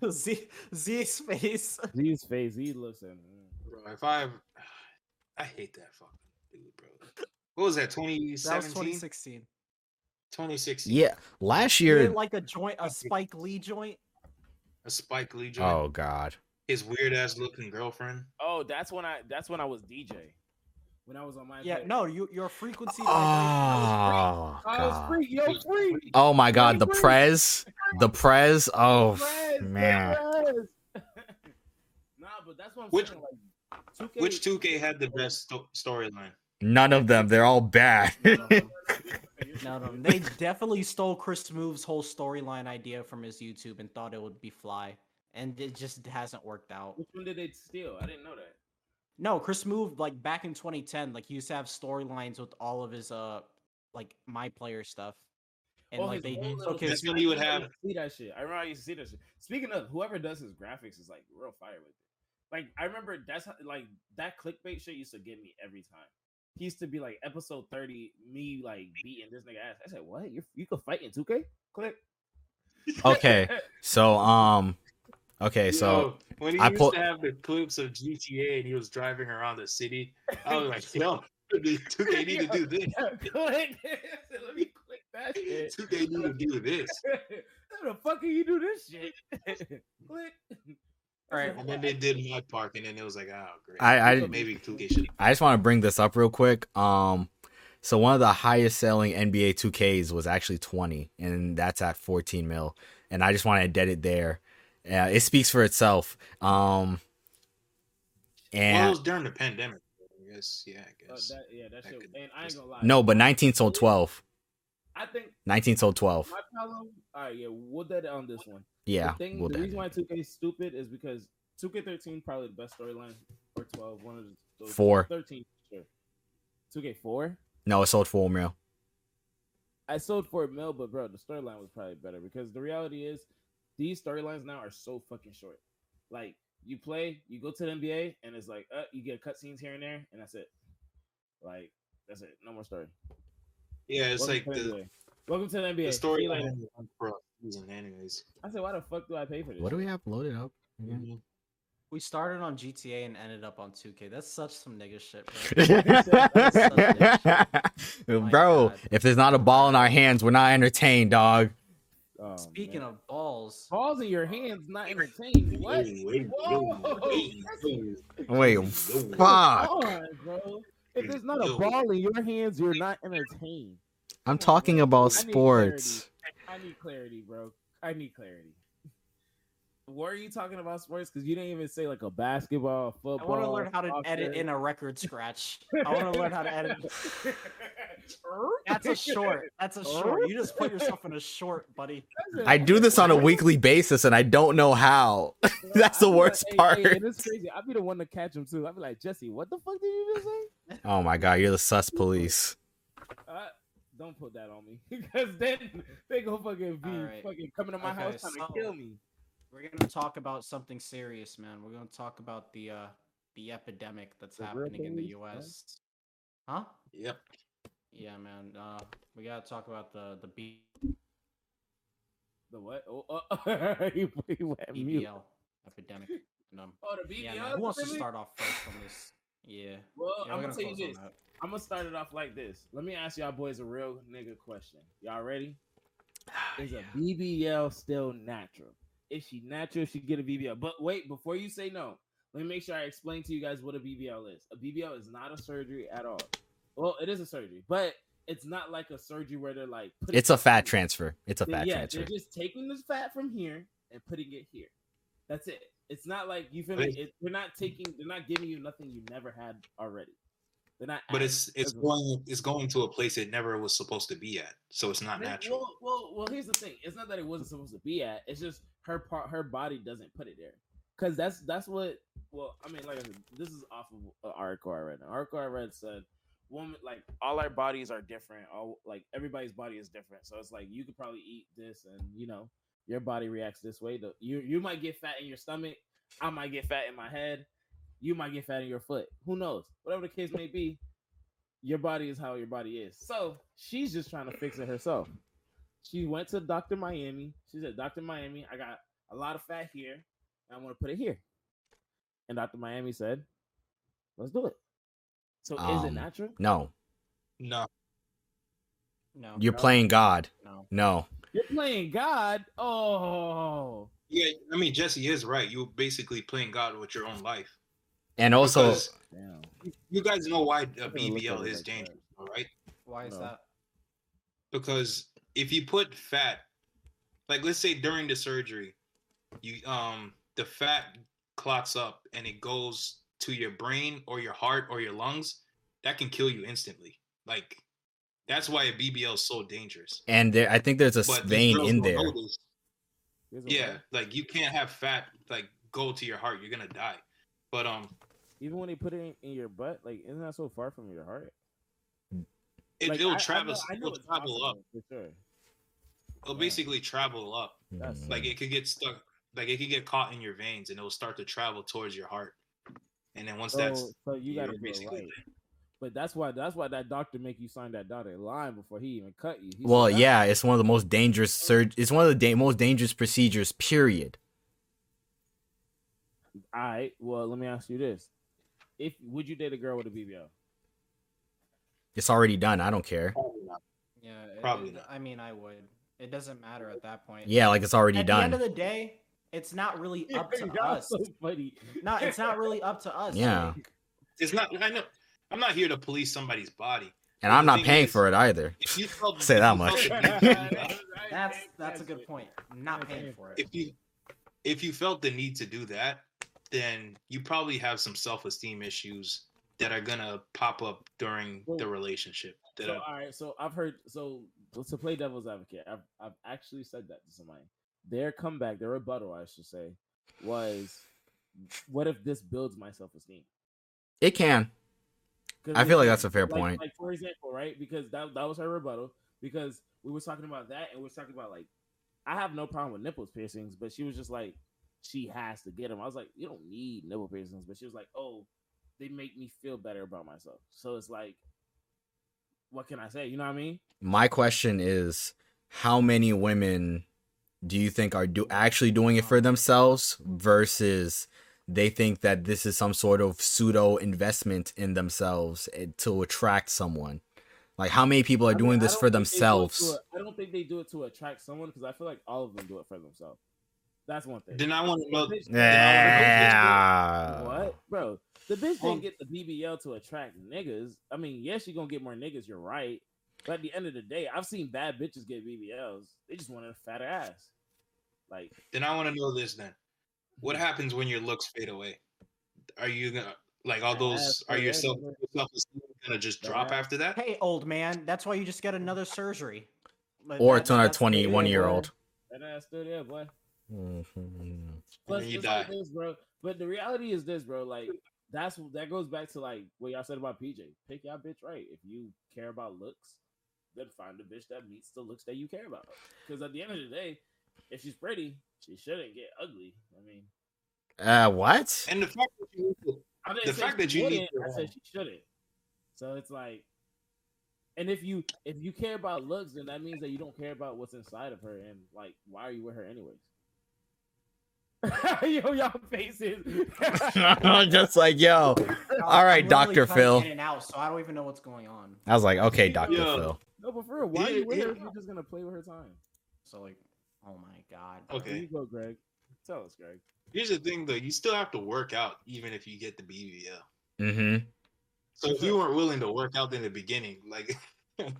That Z Z's face. Z's face. He looks at. mm. Bro, if I, I hate that fucking dude, bro. What was that? That was 2017, 2016. 2016. Yeah, last year. like a joint, a Spike Lee joint. a Spike Lee joint. Oh God. His weird ass looking girlfriend. Oh, that's when I. That's when I was DJ. When I was on my. Yeah, place. no, you your frequency. Oh I was God. free. Yo, free. Oh my God. The Free. Prez. The Prez. Oh Perez, man. Perez. nah, but that's what I'm Which- saying. Like, 2K, Which 2K had the best sto- storyline? None of them. They're all bad. No, no, they definitely stole Chris Smoove's whole storyline idea from his YouTube and thought it would be fly, and it just hasn't worked out. Which one did they steal? I didn't know that. No, Chris Smoove like back in 2010, like he used to have storylines with all of his uh like my player stuff, and Oh, like they whole little took his That's when you would I have- see that shit. I remember I used to see that shit. Speaking of, whoever does his graphics is like real fire with it. Like I remember that's how, like that clickbait shit used to get me every time. He used to be like episode thirty, me like beating this nigga ass. I said, "What? You you could fight in two K? Click." Okay. So um. Okay. So Yo, when he I used pull- to have the clips of GTA and he was driving around the city, I was like, yo, the 2K need to do this. click. Let me click that shit. 2K need to do this. How the fuck can you do this shit? click. All right. And then they did Mod Park, and then it was like, oh, great. I- I- maybe 2K should. I just want to bring this up real quick. Um, so one of the highest selling NBA 2Ks was actually 20, and that's at 14 mil. And I just want to dead it there. Uh, it speaks for itself. Um, Well, it was during the pandemic. I guess, yeah, I Uh, guess. that, yeah, that That shit. could- And I ain't gonna lie. no, but 19 sold 12. I think 19 sold 12. my problem. All right, yeah, we'll dead it on this one. Yeah, the, thing, we'll the reason it. why 2K is stupid is because 2K13 probably the best storyline, or 12, one of those. Four. 13, sure. 2K4. No, it sold 4 mil. I sold four mil, but bro, the storyline was probably better because the reality is these storylines now are so fucking short. Like you play, you go to the NBA, and it's like, uh, you get cutscenes here and there, and that's it. Like that's it, no more story. Yeah, it's Welcome like to the, NBA. Welcome to the NBA. the See you storyline for season, anyways. I said, why the fuck do I pay for this? What do we have loaded up? again? Mhm. We started on GTA and ended up on 2K. That's such some nigga shit, bro. My Bro, if there's not a ball in our hands, we're not entertained, dog. Oh, Speaking man. of balls, balls in your hands, not entertained. What? Wait, wait, Whoa, wait, that's- Wait, Yo. fuck. Come on, bro. If there's not a ball in your hands, you're not entertained. I'm talking bro. about I need sports. I need clarity, bro. I need clarity. What are you talking about sports? Because you didn't even say like a basketball, football. I want to learn how to edit in a record scratch. I want to learn how to edit. That's a short. That's a short. You just put yourself in a short, buddy. I do this on a weekly basis and I don't know how. That's the I be worst like, part. Hey, hey, and it's crazy. I'd be the one to catch him too. I'd be like, Jesse, what the fuck did you just say? Oh my god, you're the sus police. Uh, don't put that on me because then they go fucking be Alright. fucking coming to my Okay, house trying to kill me. We're gonna talk about something serious, man. We're gonna talk about the uh the epidemic that's The happening in the police, man. U.S. Huh? Yep. Yeah, man. Uh, we gotta talk about the the B- The what? Oh, uh, he, he went mute. BBL epidemic. And, um, Oh, the BBL. yeah. Who wants to start off first on this? Yeah. Well, Yeah, I'm gonna tell you this. I'm gonna start it off like this. Let me ask y'all boys a real nigga question. Y'all ready? Is a BBL still natural? Is she natural? She get a BBL. But wait, before you say no, let me make sure I explain to you guys what a BBL is. A BBL is not a surgery at all. Well, it is a surgery, but it's not like a surgery where they're like. putting It's a fat something- transfer. It's a they- fat yeah, transfer. they're just taking this fat from here and putting it here. That's it. It's not like you feel But me. it's- It, they're not taking. They're not giving you nothing you never had already. They're not. But it's it's going it's going to a place it never was supposed to be at. So it's not natural. Well, well, well. Here's the thing. It's not that it wasn't supposed to be at. It's just her part. Her body doesn't put it there. Cause that's that's what. Well, I mean, like I said, this is off of an article I read. An article I read said, "Woman, like all our bodies are different. All like everybody's body is different. So it's like you could probably eat this, and you know your body reacts this way. The, you you might get fat in your stomach. I might get fat in my head. You might get fat in your foot. Who knows? Whatever the case may be, your body is how your body is. So she's just trying to fix it herself. She went to Dr. Miami. She said, Dr. Miami, I got a lot of fat here, and I want to put it here. And Dr. Miami said, Let's do it. So is it Um, natural? No, No. No. you're no, playing God. No. No, You're playing God. Oh, Yeah, I mean Jesse is right. You're basically playing God with your own life. And also Because you guys know why a gonna look at BBL is dangerous, all right? Why is No. that? Because if you put fat, like let's say during the surgery, you um the fat clots up and it goes to your brain or your heart or your lungs, that can kill you instantly. Like that's why a BBL is so dangerous. and there, I think there's a But vein in there. know this. Here's a Yeah, way. like you can't have fat like go to your heart. You're gonna die. But um, Even when they put it in, in your butt, like isn't that so far from your heart? it, Like, it'll I- I travel. know- I know it'll travel up. for sure. It'll Yeah. basically travel up. That's. Like it could get stuck. Like it could get caught in your veins, and it'll start to travel towards your heart. And then once So, that's so you got to you're basically right. But that's why that's why that doctor make you sign that dotted line before he even cut you. He Well, said, yeah, it's one of the most dangerous surg. It's one of the da- most dangerous procedures. Period. All right. Well, let me ask you this: If would you date a girl with a BBL? It's already done. I don't care. probably not. Yeah. it- Probably it- not. I mean, I would. It doesn't matter at that point. Yeah, like it's already done. At the end of the day, it's not really up to Y'all us. so funny. No, it's not really up to us. Yeah. Like, It's not. I know. I'm not here to police somebody's body. And the I'm not paying is- for it either. You felt, Say that much. that's that's a good point. I'm not paying for it. if you if you felt the need to do that, then you probably have some self esteem issues that are gonna pop up during the relationship. That So, are- all right. So I've heard. So to play devil's advocate, I've I've actually said that to somebody. Their comeback, their rebuttal, I should say, was, "What if this builds my self esteem?" It can. I feel like that's a fair like, point. Like for example, right? Because that that was her rebuttal. Because we were talking about that, and we were talking about like, I have no problem with nipples piercings, but she was just like, she has to get them. I was like, you don't need nipple piercings, but she was like, oh, they make me feel better about myself. So it's like, what can I say? You know what I mean? My question is, how many women do you think are do actually doing it for themselves versus they think that this is some sort of pseudo investment in themselves eh, to attract someone? Like, how many people are I mean, doing this for themselves? I don't think they do it to attract someone because I feel like all of them do it for themselves. That's one thing. then I want to know. The bitch- Yeah. What, bro? The bitch Um, didn't get the BBL to attract niggas. I mean, yes, you're gonna get more niggas. You're right, but at the end of the day, I've seen bad bitches get BBLs. They just wanted a fatter ass. Like, Then I want to know this. Then, what happens when your looks fade away? Are you gonna like all those? Are fade your self self esteem gonna just drop after that? Hey, old man, that's why you just get another surgery. Like, Or that- it's on a 21 year old. that ass still there, boy. Mhm. Plus, you it's like die. this, bro. But the reality is this, bro. Like, that's that goes back to like what y'all said about PJ. Pick your bitch right. If you care about looks, then find a bitch that meets the looks that you care about. Because at the end of the day, if she's pretty, she shouldn't get ugly. I mean, Uh, what? And the fact that you need I didn't The fact that you need to I said she shouldn't. So it's like, and if you if you care about looks, then that means that you don't care about what's inside of her, and like, why are you with her anyways? yo, y'all faces. just like yo. All right, Dr. cutting Phil. In and out, so I don't even know what's going on. I was like, okay, Doctor Yeah. Phil. no, but for real, why are you with her yeah. you're just gonna play with her time? So like, oh my god. Okay. Here you go, Greg. Tell us, Greg. Here's the thing, though. You still have to work out even if you get the BBL. Mm-hmm. So if you weren't willing to work out in the beginning, like,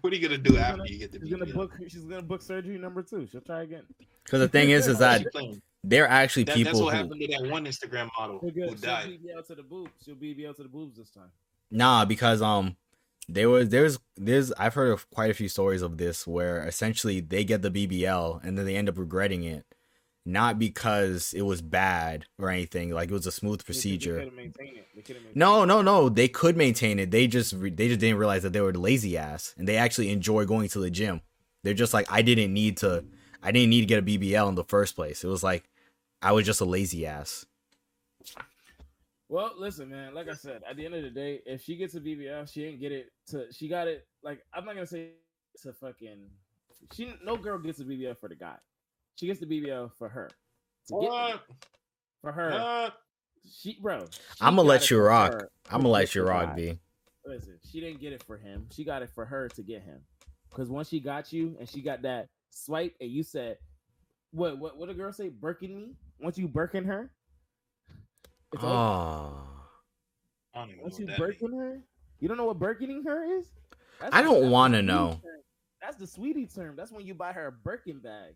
what are you gonna do She's after gonna- you get the She's gonna book. She's gonna book surgery number two. She'll try again. Because the thing is, is that She playing. There are actually That- that's people what who happened to that one Instagram model She'll, who get, she'll died. BBL to the boobs. She'll BBL to the boobs this time. Nah, because um, there was there's there's I've heard of quite a few stories of this where essentially they get the BBL and then they end up regretting it, not because it was bad or anything. Like it was a smooth They- they procedure. couldn't it. They No, no, no. They could maintain it. They just re- they just didn't realize that they were lazy ass, and they actually enjoy going to the gym. They're just like I didn't need to. I didn't need to get a BBL in the first place. It was like I was just a lazy ass. Well, listen, man. Like I said, at the end of the day, if she gets a BBL, she didn't get it to. She got it. Like I'm not gonna say to fucking. She no girl gets a BBL for the guy. She gets the BBL for her. To get What? for her. What? She bro. she I'ma let you rock. her I'm gonna let you rock. B. Listen, she didn't get it for him. She got it for her to get him. Because once she got you and she got that swipe, and you said, "What? What? What a girl say? Birkin me? Once you Birkin her, it's over. Oh, I don't even know Once what you that Birkin her, you don't know what Birkining her is? That's I don't wanna know. term. That's the sweetie term. That's when you buy her a Birkin bag.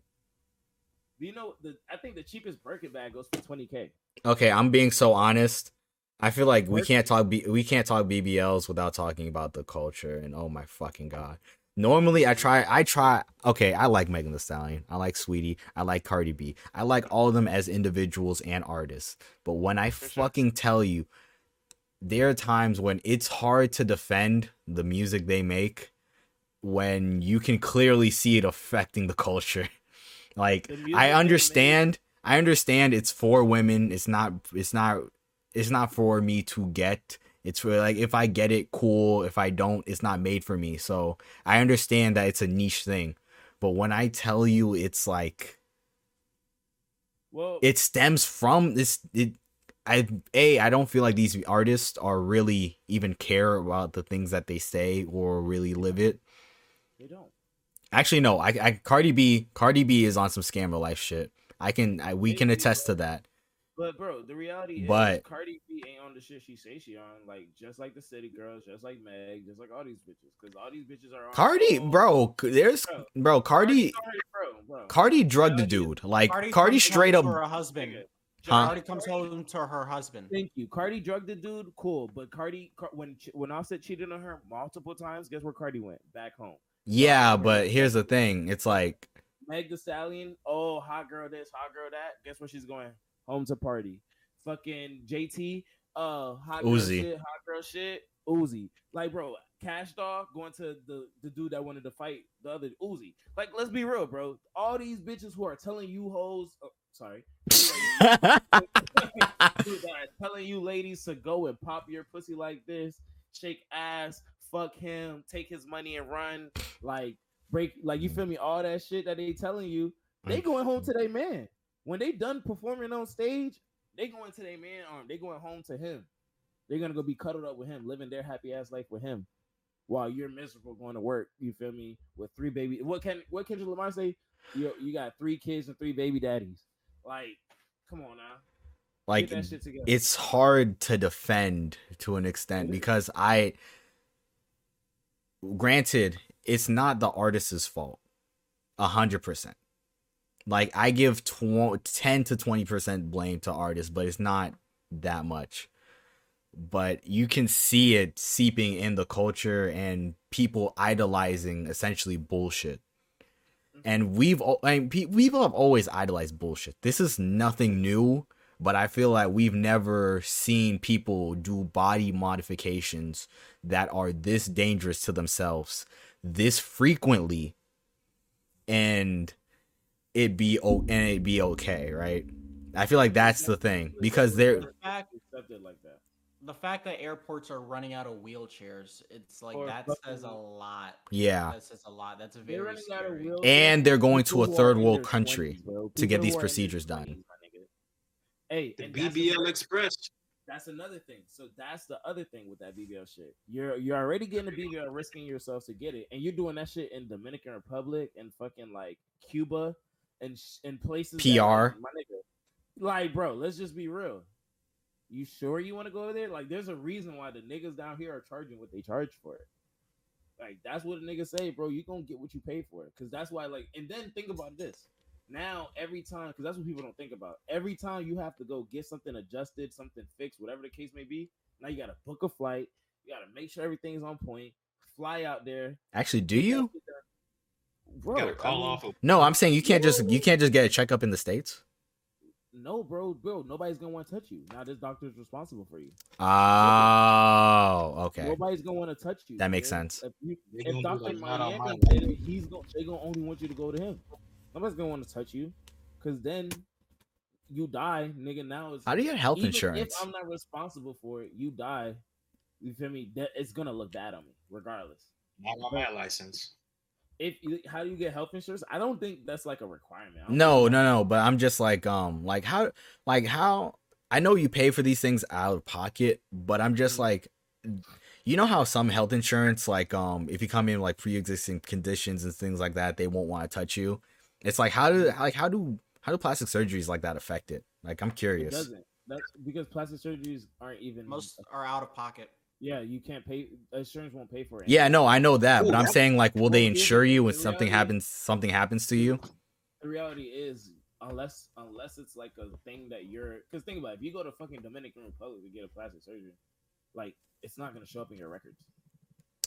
Do you know the? I think the cheapest Birkin bag goes for twenty k. okay. I'm being so honest. I feel like we can't talk B- we can't talk BBLs without talking about the culture. And oh my fucking god. Normally, I try. I try. Okay, I like Megan Thee Stallion. I like Saweetie. I like Cardi B. I like all of them as individuals and artists. But when I For sure. fucking tell you, there are times when it's hard to defend the music they make when you can clearly see it affecting the culture. Like The I understand. I understand it's for women. It's not. It's not. It's not for me to get. It's for like if I get it, cool. If I don't, it's not made for me. So I understand that it's a niche thing. But when I tell you, it's like Well, it stems from this. It. I a I don't feel like these artists are really even care about the things that they say or really live it. they don't. Actually, no. I, I Cardi B, Cardi B is on some scammer life shit. I can, I, we can attest to that. But bro, the reality But- is Cardi B ain't on the shit she say she on, like just like the City Girls, just like Meg, just like all these bitches, because all these bitches are on. Cardi, all- bro, there's, Bro. bro, Cardi, Cardi, bro, bro. Cardi drugged the dude. Like Cardi Cardi comes straight up. to her husband. Huh? Cardi comes home to her husband. Thank you. Cardi drugged the dude, cool. But Cardi, Car- when when Offset cheated on her multiple times, guess where Cardi went? Back home. Yeah, but here's the thing. It's like, Meg Thee Stallion, oh hot girl this, hot girl that. Guess where she's going? Home to party. Fucking JT, uh, hot girl Uzi. shit, hot girl shit, Uzi. Like, bro, Cash Dog going to the the dude that wanted to fight the other Uzi. Like, let's be real, bro. All these bitches who are telling you hoes, oh, sorry, dude that are telling you ladies to go and pop your pussy like this, shake ass, fuck him, take his money and run, like break, like you feel me? All that shit that they telling you, they going home to their man. When they done performing on stage, they going to their man arm. They going home to him. They're gonna go be cuddled up with him, living their happy ass life with him, while you're miserable going to work. You feel me? With three baby, what can what Kendrick Lamar say? You you got three kids and three baby daddies. Like, come on now. like Get that shit together. it's hard to defend to an extent because I granted it's not the artist's fault a hundred percent like I give tw- 10 to 20 percent blame to artists but it's not that much. But you can see it seeping in the culture and people idolizing essentially bullshit. Mm-hmm. And we've I mean, pe- we've always idolized bullshit. This is nothing new but I feel like we've never seen people do body modifications that are this dangerous to themselves this frequently. And it be o- and it be okay, right? I feel like that's the thing because they're The fact, accepted like that. the fact that airports are running out of wheelchairs, it's like Or that says a lot. yeah, That says a lot. That's They're very running out of scary. and they're going to a third world country 20s, to get these who are in their procedures 20s, done. Hey, The BBL another- Express. That's another thing. So that's the other thing with that BBL shit. You're you're already getting the BBL, risking yourself to get it, and you're doing that shit in Dominican Republic and fucking like Cuba and sh- and places. that, like, PR. my nigga, like bro, let's just be real. You sure you want to go there? Like, there's a reason why the niggas down here are charging what they charge for it. Like, that's what a nigga say, bro. You gonna get what you pay for it, because that's why. Like, and then think about this now every time because that's what people don't think about every time you have to go get something adjusted something fixed whatever the case may be now you gotta book a flight you gotta make sure everything's on point fly out there Actually, do you? Bro gotta I call mean, off. A, No, I'm saying you can't just you can't just get a checkup in the states. no bro bro nobody's gonna want to touch you now this doctor's responsible for you Oh, okay. nobody's gonna want to touch you That makes nigga. sense. if, you, They if gonna Dr. like, Miami my did he's gonna they gonna only want you to go to him nobody's gonna want to touch you because then you die nigga now it's How do you get health insurance? If I'm not responsible for it, you die. You feel me? That it's gonna look bad on me, regardless. not on my license. If you, how do you get health insurance? I don't think that's like a requirement. No, no, no. But I'm just like, um, like how, like how. I know you pay for these things out of pocket, but I'm just Mhm. like, you know how some health insurance, like, um, if you come in like pre-existing conditions and things like that, they won't want to touch you. It's like how do like how do how do plastic surgeries like that affect it? Like I'm It curious. doesn't. That's because plastic surgeries aren't even Most are out of pocket. Yeah, you can't pay. Insurance won't pay for it. Yeah, no, I know that, Ooh, but I'm saying like, will they Well, here's the insure you when something happens? Something happens to you? The reality is, unless unless it's like a thing that you're, because think about it, if you go to fucking Dominican Republic to get a plastic surgery, like it's not gonna show up in your records.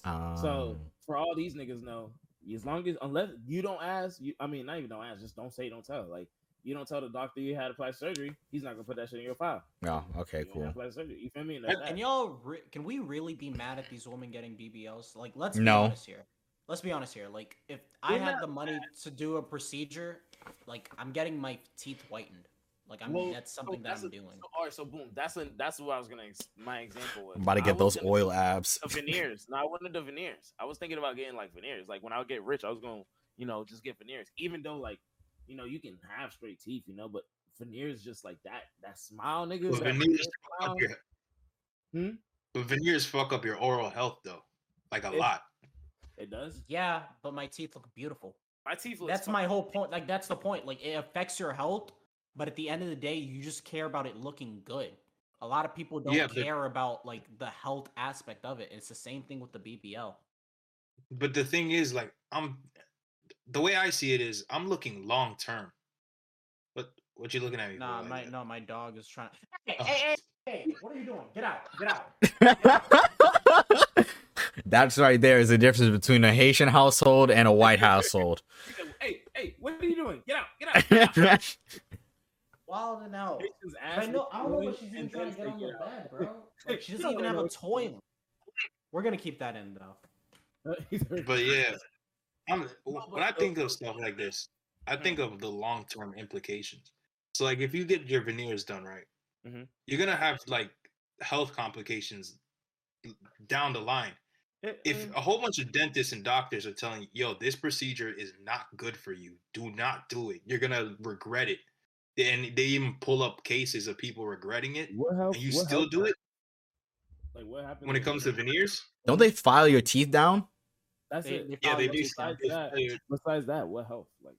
Um, So for all these niggas know, as long as unless you don't ask, you I mean not even don't ask, just don't say, don't tell. Like you don't tell the doctor you had a plastic surgery, he's not gonna put that shit in your file. oh, okay, You cool. plastic surgery. You feel me? And that's Can that. y'all? Re- can we really be mad at these women getting BBLs? Like, let's be honest here. Let's be honest here. Like, if I We're had the money to do a procedure, like I'm getting my teeth whitened. Like I'm. Well, that's so something that that's I'm a- doing. so- all right, so boom, that's a, that's what I was gonna. ex- My example was I'm about to get was those oil do abs. the veneers. No, I wanted the veneers. I was thinking about getting like veneers. Like when I would get rich, I was gonna, you know, just get veneers. Even though like, you know, you can have straight teeth, you know, but veneers just like that, that smile, nigga. But that veneers veneer fuck up your, Hmm? but veneers fuck up your oral health though, like a It- lot. It does. Yeah, but my teeth look beautiful. My teeth. looks That's fucking- my whole point. Like that's the point. Like it affects your health, but at the end of the day, you just care about it looking good. A lot of people don't Yeah, but- care about like the health aspect of it. It's the same thing with the BBL. But the thing is, like, I'm the way I see it is, I'm looking long term. What what you looking at me? Nah, like my that? no, my dog is trying. Hey, Oh. hey, hey, hey! What are you doing? Get out! Get out! That's right there is the difference between a Haitian household and a white household. Hey, hey, what are you doing? Get out! Get out! Get out. Wild and out. Haitians I ask know. I don't know what she's even and trying to get on say, the bed, bro. Like she doesn't even have a what toilet. We're gonna keep that in though. But yeah, I'm when I think of stuff like this, I mm-hmm. think of the long term implications. So like if you get your veneers done right, Mhm. you're gonna have like health complications down the line. Eh, if eh. a whole bunch of dentists and doctors are telling you, yo, this procedure is not good for you, do not do it. You're gonna regret it. And they even pull up cases of people regretting it, what health, and you what still health- do it Like what happens when it comes to veneers. Don't they file your teeth down? That's They- it. they Yeah, they do. Besides that, They- besides that, what health? Like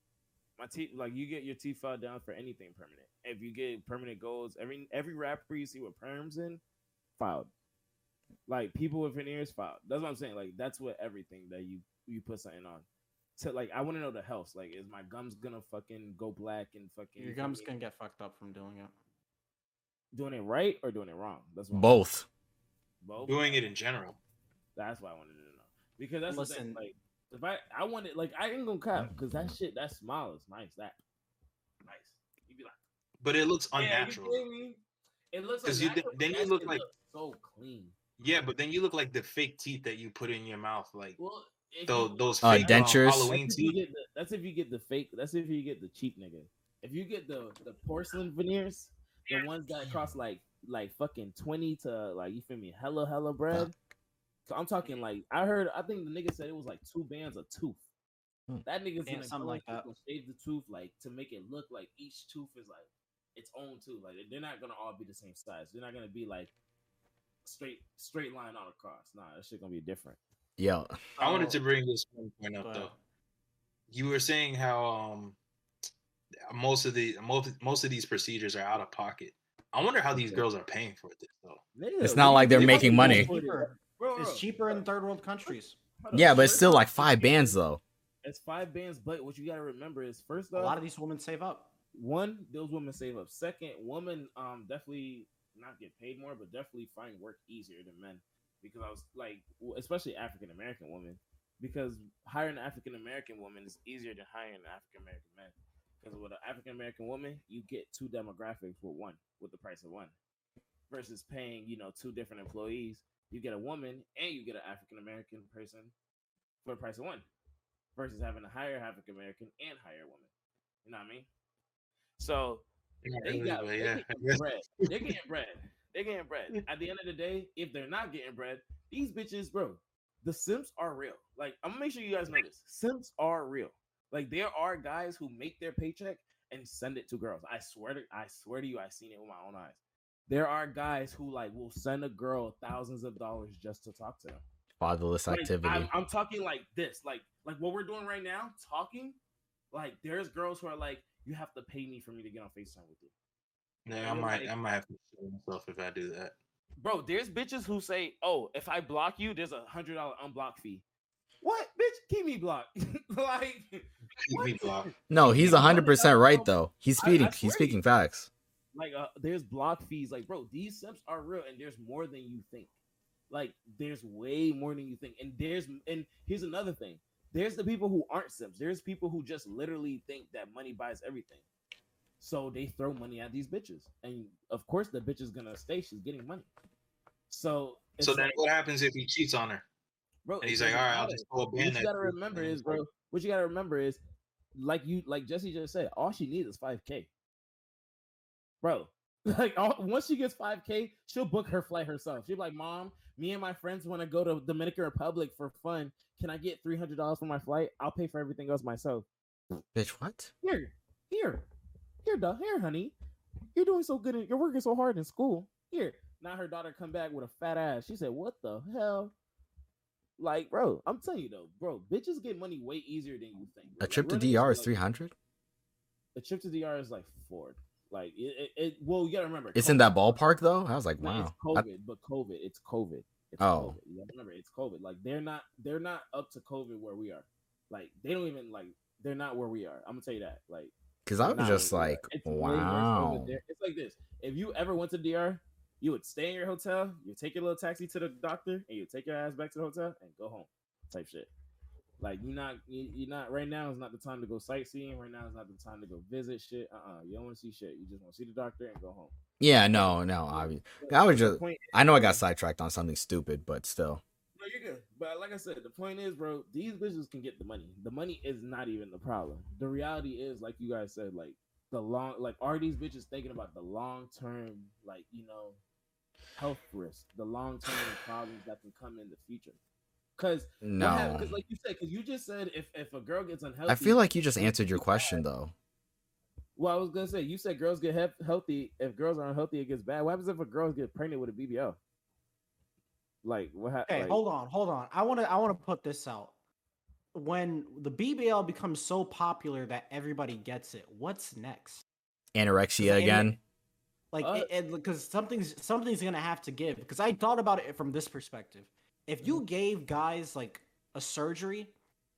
my teeth, like you get your teeth filed down for anything permanent. If you get permanent goals, every every rapper you see with perms in, filed. Like people with veneers filed. That's what I'm saying. Like that's what everything that you you put something on. So like I want to know the health. Like is my gums gonna fucking go black and fucking Your you feel gums me? gonna get fucked up from doing it. doing it right or doing it wrong? That's what I'm- Both. both. Doing it in general. That's why I wanted to know because that's the Listen. thing. Like if I I want it, like I ain't gonna cap because that shit that smile is nice. That nice. You be like But it looks "Yeah, you unnatural. feel me?" It looks 'Cause like you then you look like- looks so clean. Yeah, but then you look like the fake teeth that you put in your mouth, like Well, if those you- those Uh, fake um, dentures? Halloween That's if, you teeth. get the, that's if you get the fake. That's if you get the cheap nigga. If you get the the porcelain veneers, the ones that cost like like fucking twenty to like you feel me, hello hello bread. So I'm talking like I heard. I think the nigga said it was like two bands of tooth. Hmm. That nigga's Yeah, gonna something go like that. shave the tooth like to make it look like each tooth is like its own tooth. Like they're not gonna all be the same size. They're not gonna be like straight straight line all across. Nah, that shit gonna be different. Yeah. I wanted to bring this one point up ahead. though. You were saying how um most of the most most of these procedures are out of pocket. I wonder how these Okay. girls are paying for this though. It's not like they're we making fucking money. it- Cheaper. Bro, bro, It's cheaper in third world countries. yeah, but it's still like five bands though. It's five bands, but what you gotta remember is first A lot of these women save up. one, those women save up. Second, women um definitely not get paid more, but definitely find work easier than men. Because I was like, especially African American women, because hiring an African American woman is easier than hiring an African American man. Because with an African American woman, you get two demographics with one, with the price of one, versus paying you know two different employees. You get a woman and you get an African American person for the price of one, versus having to hire African American and hire a woman. You know what I mean? So Not they got they yeah, getting bread. They're getting bread. They're getting bread. At the end of the day, if they're not getting bread, these bitches, bro, the simps are real. Like I'm gonna make sure you guys know this. Simps are real. Like there are guys who make their paycheck and send it to girls. I swear to I swear to you, I've seen it with my own eyes. There are guys who like will send a girl thousands of dollars just to talk to them. Fatherless Like, activity. I'm, I'm talking like this, like like what we're doing right now, talking. Like there's girls who are like, you have to pay me for me to get on Facetime with you. Yeah, I might I might have to show myself if I do that. Bro, there's bitches who say, "Oh, if I block you, there's a hundred dollar unblock fee." What, bitch? Keep me blocked. like, Keep me blocked. no, he's you hundred percent right though. He's I- I speaking. He's to speaking you. facts. Like, uh, there's block fees. Like, bro, these simps are real, and there's more than you think. Like, there's way more than you think. And there's, and here's another thing. There's the people who aren't simps. There's people who just literally think that money buys everything. So they throw money at these bitches, and of course the bitch is gonna stay. She's getting money. So, So then like- what happens if he cheats on her? bro. And he's like, all right, I'll just go what you gotta remember is, bro. What you gotta remember is, like you, like Jesse just said, all she needs is five k, bro. Like all, once she gets five k, she'll book her flight herself. She'll be like, "Mom, me and my friends want to go to Dominican Republic for fun. Can I get three hundred dollars for my flight? I'll pay for everything else myself." Bitch, what? Here, here, here, dog, here, honey. You're doing so good. in- You're working so hard in school. Here, now her daughter come back with a fat ass. She said, "What the hell?" Like, bro, I'm telling you though, bro, bitches get money way easier than you think. bro. A Like, trip to DR is like- three hundred. A trip to DR is like Ford. Like it, it, it well, you gotta remember. It's in that ballpark though. I was like, wow. It's I- COVID, but COVID, it's COVID. It's Oh. COVID. You gotta remember, it's COVID. Like they're not, they're not up to COVID where we are. Like they don't even like, they're not where we are. I'm gonna tell you that. Like Cause I was just like, it's way worse over wow. It's like this: if you ever went to DR, you would stay in your hotel, you take your little taxi to the doctor, and you take your ass back to the hotel and go home, type shit. Like you're not, you- you're not. Right now is not the time to go sightseeing. Right now is not the time to go visit shit. Uh, uh you don't want to see shit. You just want to see the doctor and go home. Yeah, no, no. I, I was just. I know I got sidetracked on something stupid, but still. No, you're good. But like I said, the point is, bro, these bitches can get the money. The money is not even the problem. The reality is, like you guys said, like the long, like are these bitches thinking about the long term, like you know, health risk, the long term problems that can come in the future? Because No. because like you said, because you just said if if a girl gets unhealthy, I feel like you just answered your question though. Well, I was gonna say you said girls get he- healthy. If girls are unhealthy, it gets bad. What happens if a girl gets pregnant with a BBL? Like what? Ha- Okay, like, hold on, hold on. I want to I want to put this out. When the BBL becomes so popular that everybody gets it, what's next? Anorexia Any- again. Like, Uh, because something's something's gonna have to give. Because I thought about it from this perspective. If you gave guys like a surgery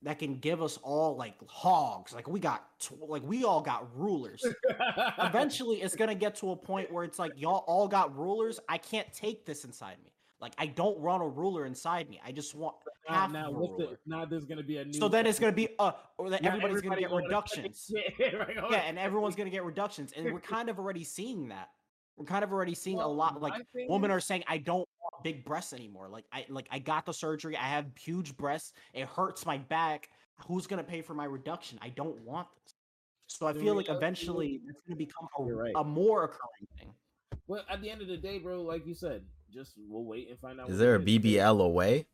that can give us all like hogs, like we got, tw- like we all got rulers. Eventually, it's gonna get to a point where it's like y'all all got rulers. I can't take this inside me. Like I don't run a ruler inside me. I just want now, half now, of a what's the, now there's gonna be a new. So then it's gonna be uh, or that Now everybody's gonna get wanna reductions. Yeah, right, Yeah, and everyone's gonna get reductions, and we're kind of already seeing that. We're kind of already seeing a lot. Like women is- are saying, "I don't want big breasts anymore." Like I like I got the surgery. I have huge breasts. It hurts my back. Who's gonna pay for my reduction? I don't want this. So I feel like eventually it's gonna become You're right. a, a more occurring thing. Well, at the end of the day, bro, like you said, just we'll wait and find out. Is there a it is. BBL away?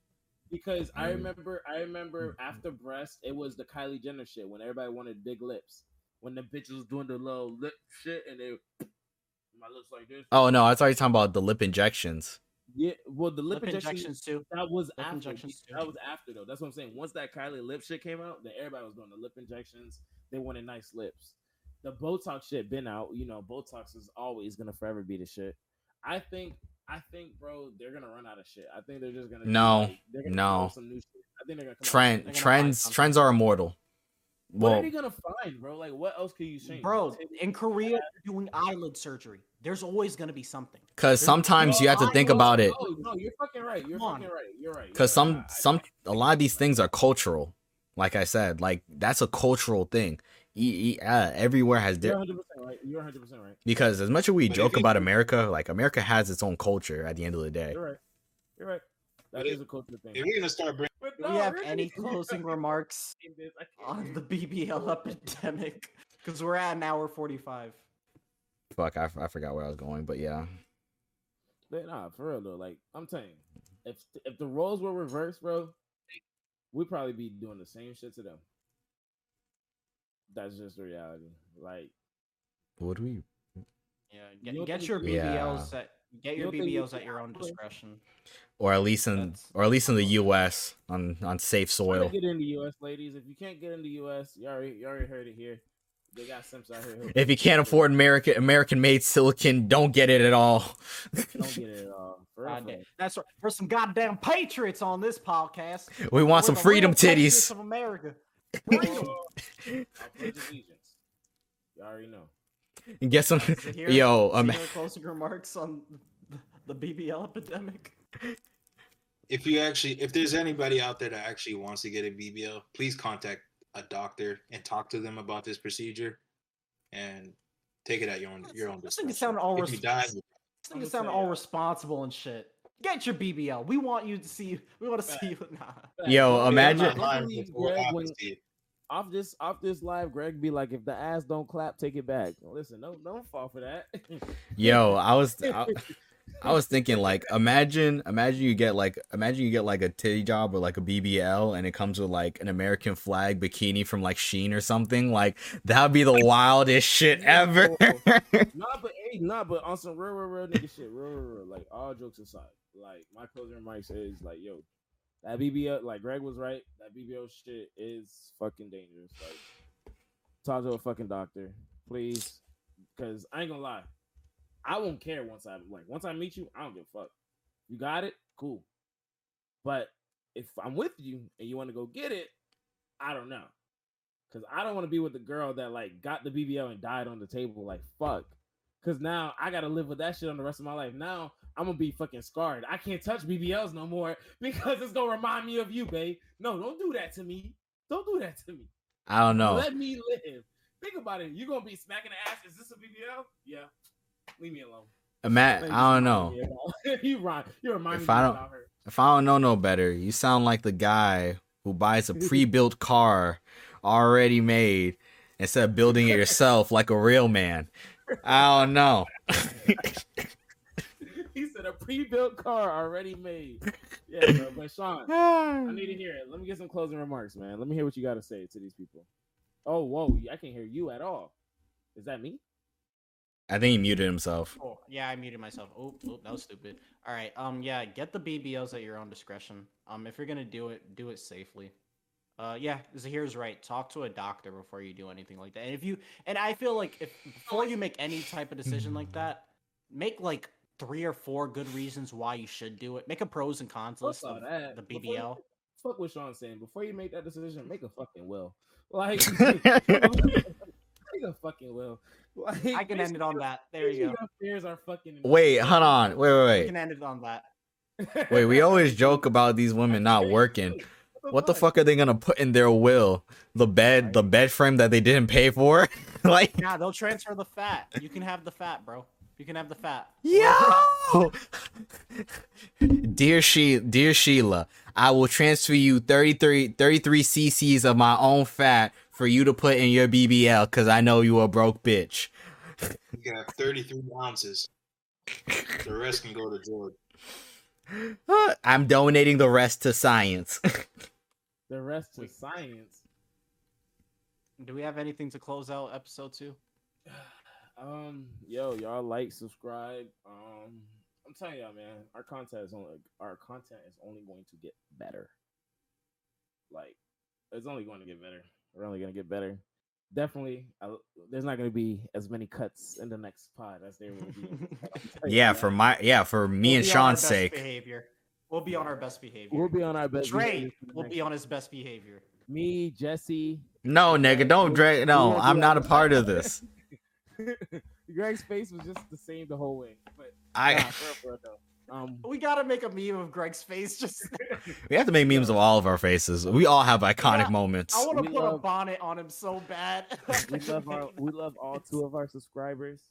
Because I Mm. remember, I remember after breast, it was the Kylie Jenner shit when everybody wanted big lips. When the bitch was doing the little lip shit and they my lips like this. Oh no, I thought you were talking about the lip injections. Yeah. Well, the lip, Lip injection, injections too. that was Lip after. injections, too. That was after though. That's what I'm saying. Once that Kylie lip shit came out, then everybody was doing the lip injections. They wanted nice lips. The Botox shit been out. You know, Botox is always gonna forever be the shit. I think. I think, bro, they're gonna run out of shit. I think they're just gonna No, like, they're gonna no. some new shit. I think they're gonna come out Trend some- gonna trends trends are immortal. What Well, are they gonna find, bro? Like, what else can you change, Bro, in Korea, they're doing eyelid surgery. There's always gonna be something. because sometimes you have to think about it. No, no, you're fucking right. You're Come on. fucking right. You're right. Because you're some right. I- I- some a lot of these things are cultural. Like I said, like that's a cultural thing. E- e- uh, everywhere has You're different 100 right. You're 100 percent right. because as much as we But joke about America, like America has its own culture. At the end of the day, You're right. You're right. That But is a culture thing. If we're gonna start bringing, But Do no, we have really, any closing remarks in this, I can't on the. BBL epidemic? Because we're at an hour 45. fuck, I, I forgot where I was going, but yeah, But nah, for real though. Like I'm telling you, if if the roles were reversed, bro, we'd probably be doing the same shit to them. That's just the reality. Like would we? Yeah, get, don't get your we- BBLs at get your don't think we BBLs can at your own output- discretion. Or at least in, That's- or at least in the U.S. on on safe trying soil. to get in the U.S., ladies. If you can't get in the U.S., you already you already heard it here. They got simps out here. If you can't afford American American made silicon, don't get it at all. don't get it at all. For real, God for damn- real. That's right. For some goddamn patriots on this podcast. we want We're some freedom titties. of America. Freedom. I'll pledge allegiance. You already know. And get some. Zahir, Yo, um, closing remarks on the BBL epidemic. if you actually, if there's anybody out there that actually wants to get a BBL, please contact a doctor and talk to them about this procedure, and take it at your own your own This thing discretion. is sounding all If you die, This thing I'ma is sounding all responsible and shit. Get your BBL. We want you to see. We want to see you. Nah. Yo, imagine- I'm not lying Greg, when- to you. Off this off this live, Greg be like, if the ass don't clap, take it back. Listen, don't don't fall for that. yo, I was. I, I was thinking like imagine imagine you get like imagine you get like a titty job or like a BBL and it comes with like an American flag bikini from like Shein or something like that would be the wildest shit ever. nah, but hey, nah, but on some real, real, real nigga shit, real, real, real. Like all jokes aside, like my closing remarks is like, yo, that BBL, like Greg was right. That BBL shit is fucking dangerous. Like, talk to a fucking doctor, please, because I ain't gonna lie, I won't care once I like once I meet you. I don't give a fuck. You got it, cool. But if I'm with you and you want to go get it, I don't know. Cause I don't want to be with the girl that like got the BBL and died on the table. Like fuck. Cause now I gotta live with that shit on the rest of my life. Now I'm gonna be fucking scarred. I can't touch BBLs no more because it's gonna remind me of you, babe. No, don't do that to me. Don't do that to me. I don't know. Let me live. Think about it. You're gonna be smacking the ass. Is this a BBL? Yeah. Leave me alone. Matt, I don't know. remind me about- you remind you remind If me I don't- about her. If I don't know no better, you sound like the guy who buys a pre-built car already made instead of building it yourself like a real man. I don't know. he said a pre-built car already made. Yeah, bro. But Sean, I need to hear it. Let me get some closing remarks, man. Let me hear what you got to say to these people. Oh, whoa, I can't hear you at all. Is that me? I think he muted himself. Oh, yeah, I muted myself. Oh, oh, that was stupid. All right. Um, yeah, get the BBLs at your own discretion. Um, if you're gonna do it, do it safely. Uh, yeah, Zahir's right. Talk to a doctor before you do anything like that. And if you, and I feel like if before you make any type of decision like that, make like three or four good reasons why you should do it. Make a pros and cons Fuck list all of that. the Before you- BBL. Fuck what Sean's saying. Before you make that decision, make a fucking will. Like, make a fucking will. Like, I can end it on that. There you go. Your fears are fucking. Wait, hold on. Wait, We wait, can end it on that. wait. Wait, we always joke about these women not working. What the fuck are they gonna put in their will? The bed, the bed frame that they didn't pay for? like, Yeah, they'll transfer the fat. You can have the fat, bro. You can have the fat. yo! Dear she dear Sheila, I will transfer you 33, 33 cc's of my own fat for you to put in your BBL because I know you a broke bitch. You got 33 ounces. The rest can go to George. I'm donating the rest to science. The rest to science. Do we have anything to close out episode two? Um, yo, y'all like, subscribe. Um, I'm telling y'all, man, our content is only our content is only going to get better. Like, it's only going to get better. We're only going to get better. Definitely, I, there's not going to be as many cuts in the next pod as there will be. I'll Yeah, that. for my yeah, for me We'll and be on our Sean's sake. behavior. We'll be on our best behavior. we'll be on our best. Dre will be on his best behavior. Me, Jesse, No, nigga, don't drag. No, I'm not a part of this. Greg's face was just the same the whole way. But nah, I for real, for real. Um, We gotta make a meme of Greg's face. Just we have to make memes of all of our faces. We all have iconic Yeah, moments. I want to put a bonnet on him so bad. we love our we love all two of our subscribers.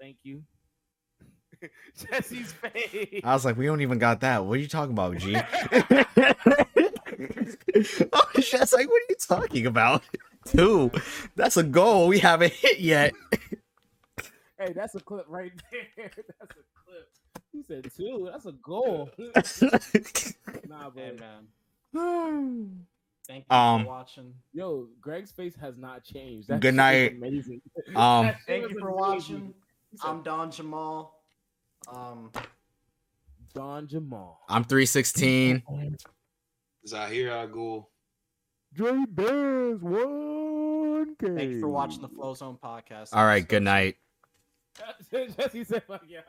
Thank you. Jesse's face. I was like, we don't even got that. What are you talking about, G? oh, shit's like, what are you talking about? Two. That's a goal we haven't hit yet. hey, that's a clip right there. That's a clip. He said two. That's a goal. nah, hey man, thank you Um, for watching. yo, Greg's face has not changed. That Good night. Amazing. Um, Thank you for amazing. watching. I'm Don Jamal. Um, Don Jamal. I'm 316. Zahir Agul. Dre Bears one K. thank you for watching the Flow Zone podcast. All right, good night. Jesse said, "Fuck yeah."